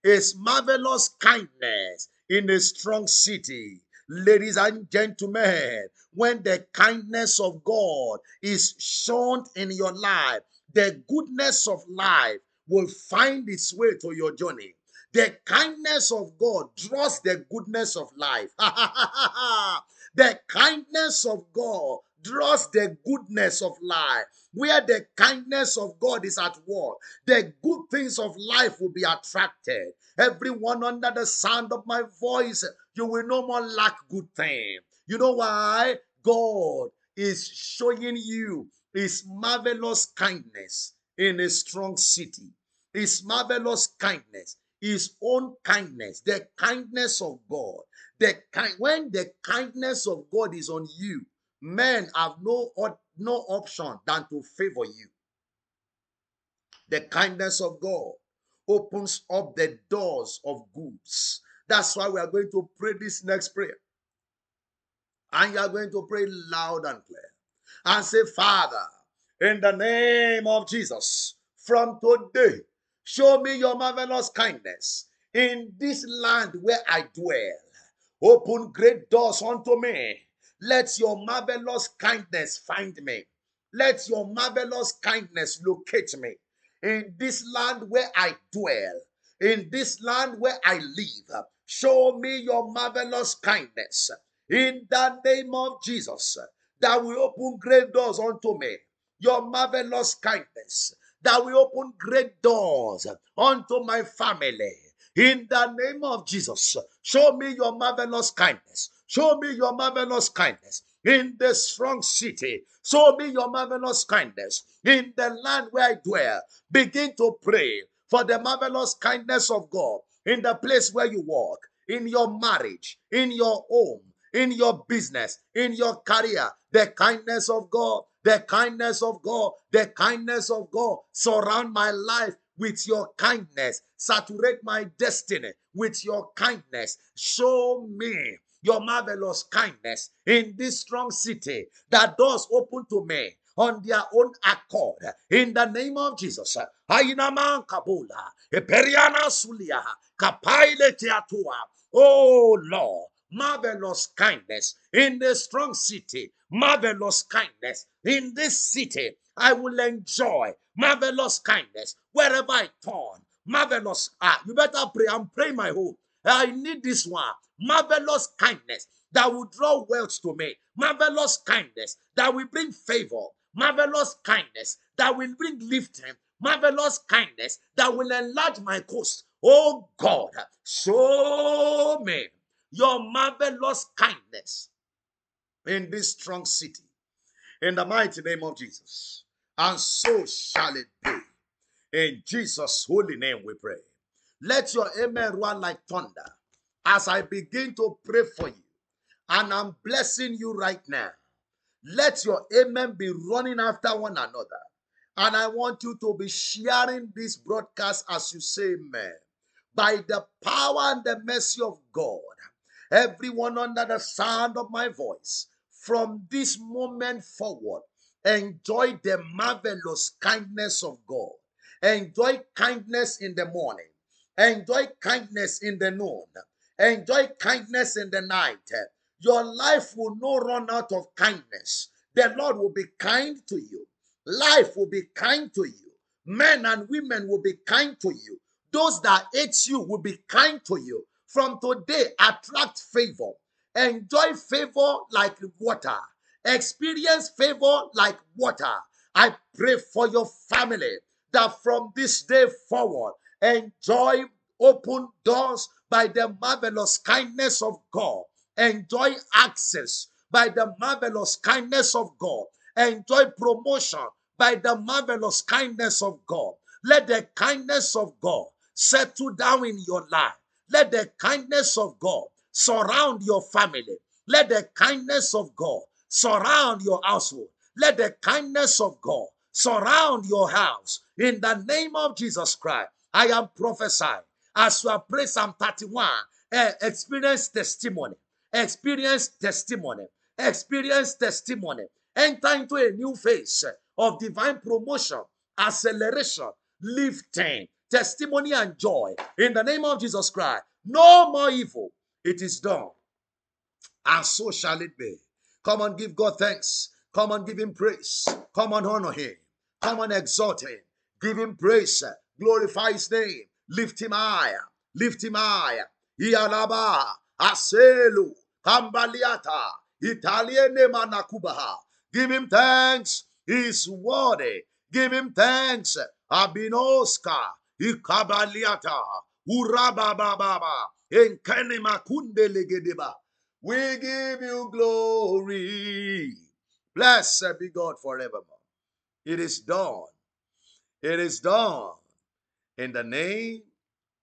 his marvelous kindness in a strong city. Ladies and gentlemen, when the kindness of God is shown in your life, the goodness of life will find its way to your journey. The kindness of God draws the goodness of life. the kindness of God draws the goodness of life. Where the kindness of God is at work, the good things of life will be attracted. Everyone under the sound of my voice, you will no more lack good things. You know why? God is showing you his marvelous kindness in a strong city. His marvelous kindness, his own kindness, the kindness of God. The kind when the kindness of God is on you, men have no, no option than to favor you. The kindness of God opens up the doors of goods. That's why we are going to pray this next prayer. And you are going to pray loud and clear and say, Father, in the name of Jesus, from today, show me your marvelous kindness in this land where I dwell. Open great doors unto me. Let your marvelous kindness find me. Let your marvelous kindness locate me in this land where I dwell, in this land where I live. Show me your marvelous kindness in the name of Jesus that will open great doors unto me. Your marvelous kindness that will open great doors unto my family. In the name of Jesus, show me your marvelous kindness. Show me your marvelous kindness in the strong city. Show me your marvelous kindness in the land where I dwell. Begin to pray for the marvelous kindness of God in the place where you walk, in your marriage, in your home, in your business, in your career. The kindness of God, the kindness of God, the kindness of God. Surround my life with your kindness. Saturate my destiny with your kindness. Show me your marvelous kindness in this strong city that doors open to me on their own accord in the name of Jesus. Oh Lord, marvelous kindness in the strong city, marvelous kindness in this city. I will enjoy marvelous kindness wherever I turn. Marvelous. Ah, you better pray. I'm praying my hope I need this one. Marvelous kindness that will draw wealth to me. Marvelous kindness that will bring favor. Marvelous kindness that will bring lifting. Marvelous kindness that will enlarge my coast. Oh God, show me your marvelous kindness in this strong city. In the mighty name of Jesus. And so shall it be. In Jesus' holy name we pray. Let your amen run like thunder as I begin to pray for you. And I'm blessing you right now. Let your amen be running after one another. And I want you to be sharing this broadcast as you say amen. By the power and the mercy of God, everyone under the sound of my voice, from this moment forward, enjoy the marvelous kindness of God. Enjoy kindness in the morning. Enjoy kindness in the noon. Enjoy kindness in the night. Your life will not run out of kindness. The Lord will be kind to you. Life will be kind to you. Men and women will be kind to you. Those that hate you will be kind to you. From today, attract favor. Enjoy favor like water. Experience favor like water. I pray for your family that from this day forward, enjoy open doors by the marvelous kindness of God. Enjoy access by the marvelous kindness of God. Enjoy promotion by the marvelous kindness of God. Let the kindness of God settle down in your life. Let the kindness of God surround your family. Let the kindness of God surround your household. Let the kindness of God surround your house. In the name of Jesus Christ, I am prophesying. As you are praying Psalm 31, eh, experience testimony, experience testimony, experience testimony. Enter into a new phase of divine promotion, acceleration, lifting, testimony, and joy. In the name of Jesus Christ, no more evil. It is done. And so shall it be. Come on, give God thanks. Come on, give him praise. Come on, honor him. Come on, exalt him. Give him praise. Glorify his name. Lift him higher. Lift him higher. Ialaba. Aselu. Kambaliata. Italiene manakubaha. Give him thanks. He's worthy. Give him thanks. Abinoska. Ikabaliata. Urabababa. Enkene makunde legedeba. We give you glory. Blessed be God forevermore. It is done. It is done. In the name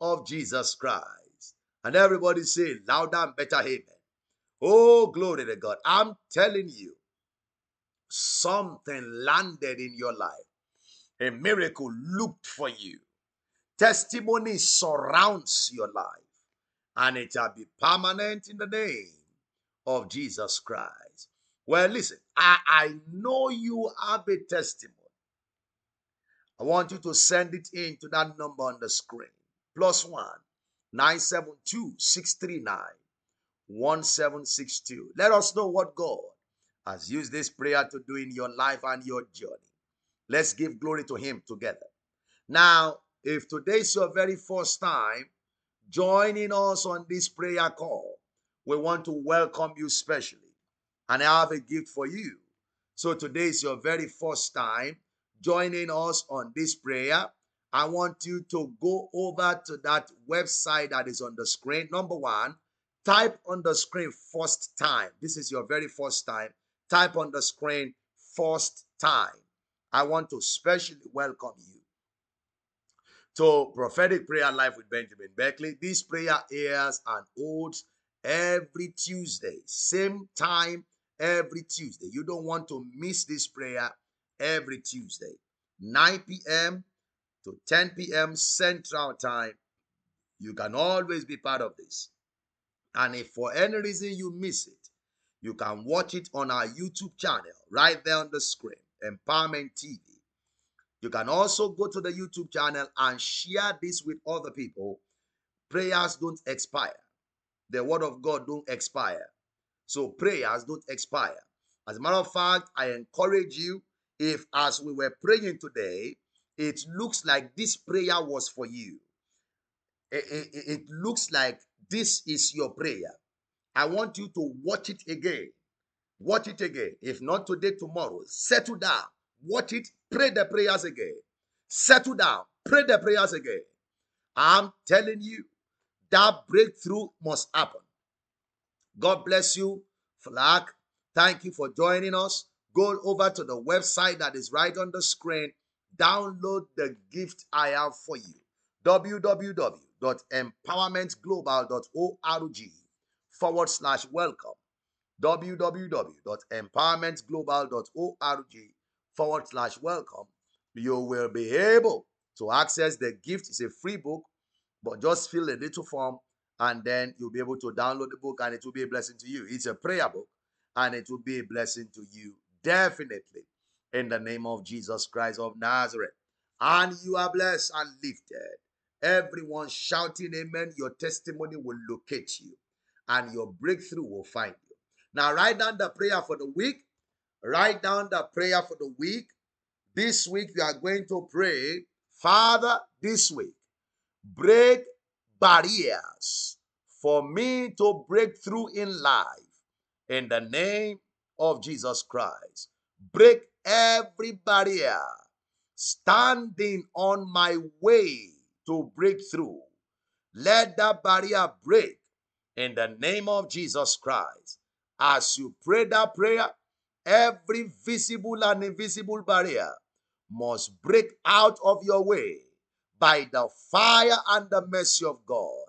of Jesus Christ. And everybody say louder and better amen. Oh, glory to God. I'm telling you, something landed in your life. A miracle looked for you. Testimony surrounds your life. And it shall be permanent in the name of Jesus Christ. Well, listen, I, I know you have a testimony. I want you to send it in to that number on the screen. Plus one 972 639 1762. Let us know what God has used this prayer to do in your life and your journey. Let's give glory to Him together. Now, if today is your very first time joining us on this prayer call, we want to welcome you specially. And I have a gift for you. So today is your very first time joining us on this prayer. I want you to go over to that website that is on the screen. Number one, type on the screen first time. This is your very first time. Type on the screen first time. I want to specially welcome you to Prophetic Prayer Life with Benjamin Beckley. This prayer airs and holds every Tuesday, same time every Tuesday. You don't want to miss this prayer every Tuesday, 9 p.m. to 10 p.m. Central Time. You can always be part of this. And if for any reason you miss it, you can watch it on our YouTube channel right there on the screen, Empowerment TV. You can also go to the YouTube channel and share this with other people. Prayers don't expire the word of God don't expire. So prayers don't expire. As a matter of fact, I encourage you, if as we were praying today, it looks like this prayer was for you. It, it, it looks like this is your prayer. I want you to watch it again. Watch it again. If not today, tomorrow. Settle down. Watch it. Pray the prayers again. Settle down. Pray the prayers again. I'm telling you, that breakthrough must happen. God bless you, Flag. Thank you for joining us. Go over to the website that is right on the screen. Download the gift I have for you. www.empowermentglobal.org forward slash welcome. www.empowermentglobal.org forward slash welcome. You will be able to access the gift. It's a free book, but just fill a little form and then you'll be able to download the book and it will be a blessing to you. It's a prayer book and it will be a blessing to you, definitely, in the name of Jesus Christ of Nazareth. And you are blessed and lifted. Everyone shouting amen, your testimony will locate you and your breakthrough will find you. Now, write down the prayer for the week. Write down the prayer for the week. This week, we are going to pray, Father, this week, break barriers for me to break through in life in the name of Jesus Christ. Break every barrier standing on my way to breakthrough. Let that barrier break in the name of Jesus Christ. As you pray that prayer, every visible and invisible barrier must break out of your way by the fire and the mercy of God.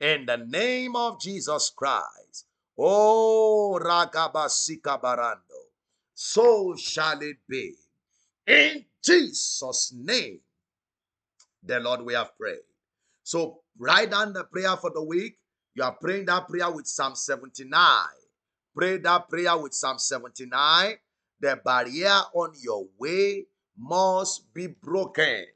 In the name of Jesus Christ. Oh, Ragabasika Barando. So shall it be. In Jesus' name, the Lord we have prayed. So write down the prayer for the week. You are praying that prayer with Psalm 79. Pray that prayer with Psalm 79. The barrier on your way must be broken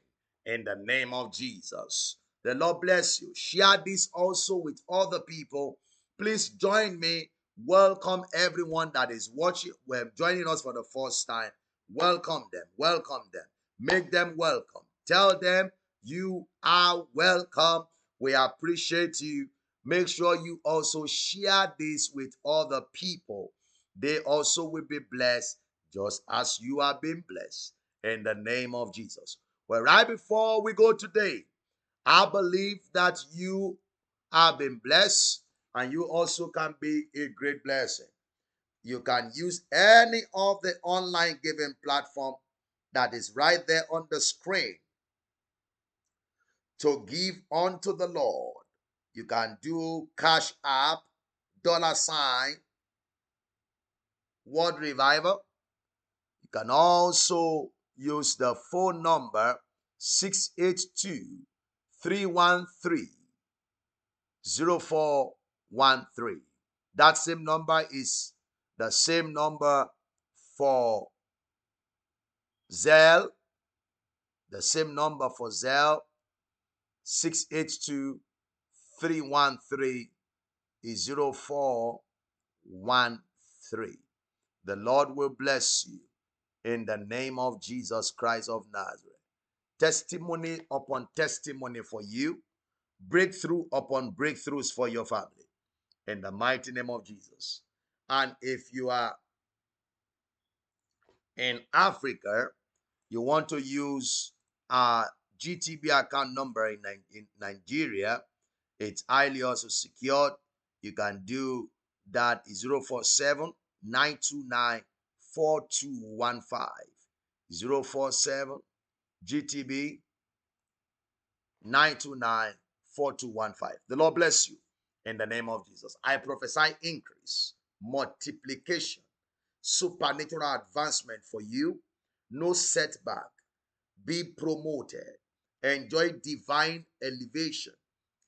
in the name of Jesus. The Lord bless you. Share this also with other people. Please join me. Welcome everyone that is watching, well, joining us for the first time. Welcome them. Welcome them. Make them welcome. Tell them you are welcome. We appreciate you. Make sure you also share this with other people. They also will be blessed just as you are being blessed in the name of Jesus. Well, right before we go today, I believe that you have been blessed and you also can be a great blessing. You can use any of the online giving platform that is right there on the screen to give unto the Lord. You can do cash app, dollar sign, word revival. You can also use the phone number 682 313 0413. That same number is the same number for Zelle, the same number for Zelle 682 313 is 0413. The Lord will bless you in the name of Jesus Christ of Nazareth. Testimony upon testimony for you, breakthrough upon breakthroughs for your family in the mighty name of Jesus. And if you are in Africa, you want to use a GTB account number in, in Nigeria, it's highly also secured. You can do that 047 929 4215 047 GTB 929 4215. The Lord bless you in the name of Jesus. I prophesy increase, multiplication, supernatural advancement for you, no setback. Be promoted, enjoy divine elevation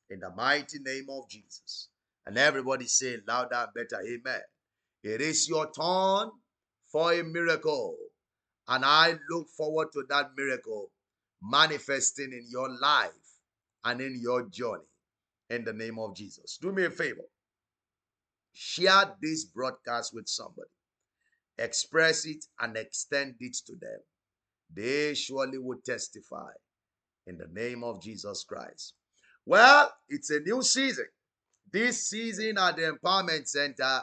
in the mighty name of Jesus. And everybody say louder and better, Amen. It is your turn for a miracle. And I look forward to that miracle manifesting in your life and in your journey in the name of Jesus. Do me a favor. Share this broadcast with somebody. Express it and extend it to them. They surely will testify in the name of Jesus Christ. Well, it's a new season. This season at the Empowerment Center,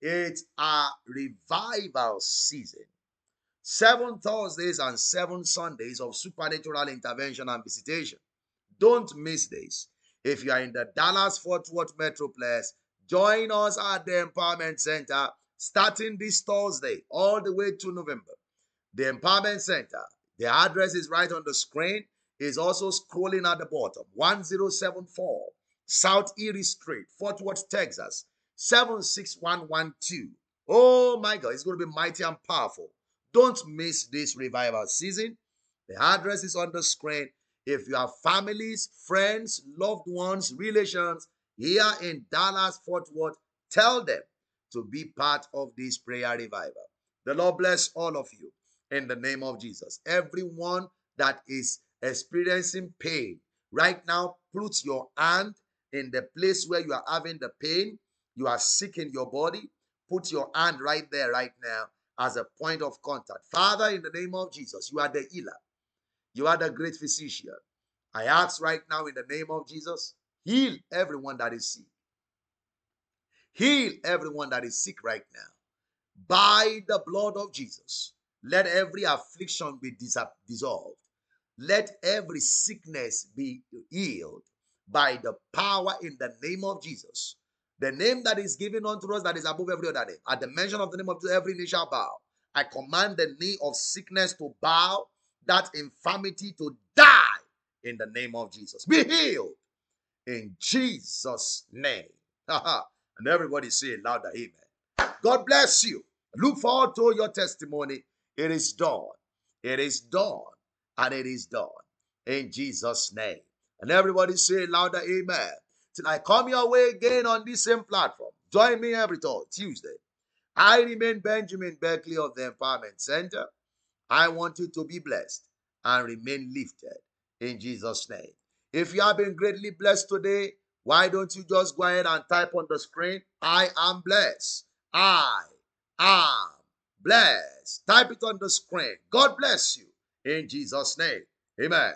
it's a revival season. Seven Thursdays and seven Sundays of supernatural intervention and visitation. Don't miss this. If you are in the Dallas Fort Worth Metroplex, join us at the Empowerment Center starting this Thursday all the way to November. The Empowerment Center, the address is right on the screen, is also scrolling at the bottom 1074 South Erie Street, Fort Worth, Texas 76112. Oh my God, it's going to be mighty and powerful. Don't miss this revival season. The address is on the screen. If you have families, friends, loved ones, relations here in Dallas, Fort Worth, tell them to be part of this prayer revival. The Lord bless all of you in the name of Jesus. Everyone that is experiencing pain right now, put your hand in the place where you are having the pain. You are sick in your body. Put your hand right there, right now, as a point of contact. Father, in the name of Jesus, you are the healer. You are the great physician. I ask right now in the name of Jesus, heal everyone that is sick. Heal everyone that is sick right now. By the blood of Jesus, let every affliction be dissolved. Let every sickness be healed by the power in the name of Jesus. The name that is given unto us that is above every other name. At the mention of the name of every knee shall bow. I command the knee of sickness to bow, that infirmity to die in the name of Jesus. Be healed in Jesus' name. and everybody say louder, Amen. God bless you. Look forward to your testimony. It is done. It is done. And it is done. In Jesus' name. And everybody say louder, Amen. Till I come your way again on this same platform. Join me every Tuesday. I remain Benjamin Beckley of the Empowerment Center. I want you to be blessed and remain lifted in Jesus' name. If you have been greatly blessed today, why don't you just go ahead and type on the screen, I am blessed. I am blessed. Type it on the screen. God bless you in Jesus' name. Amen.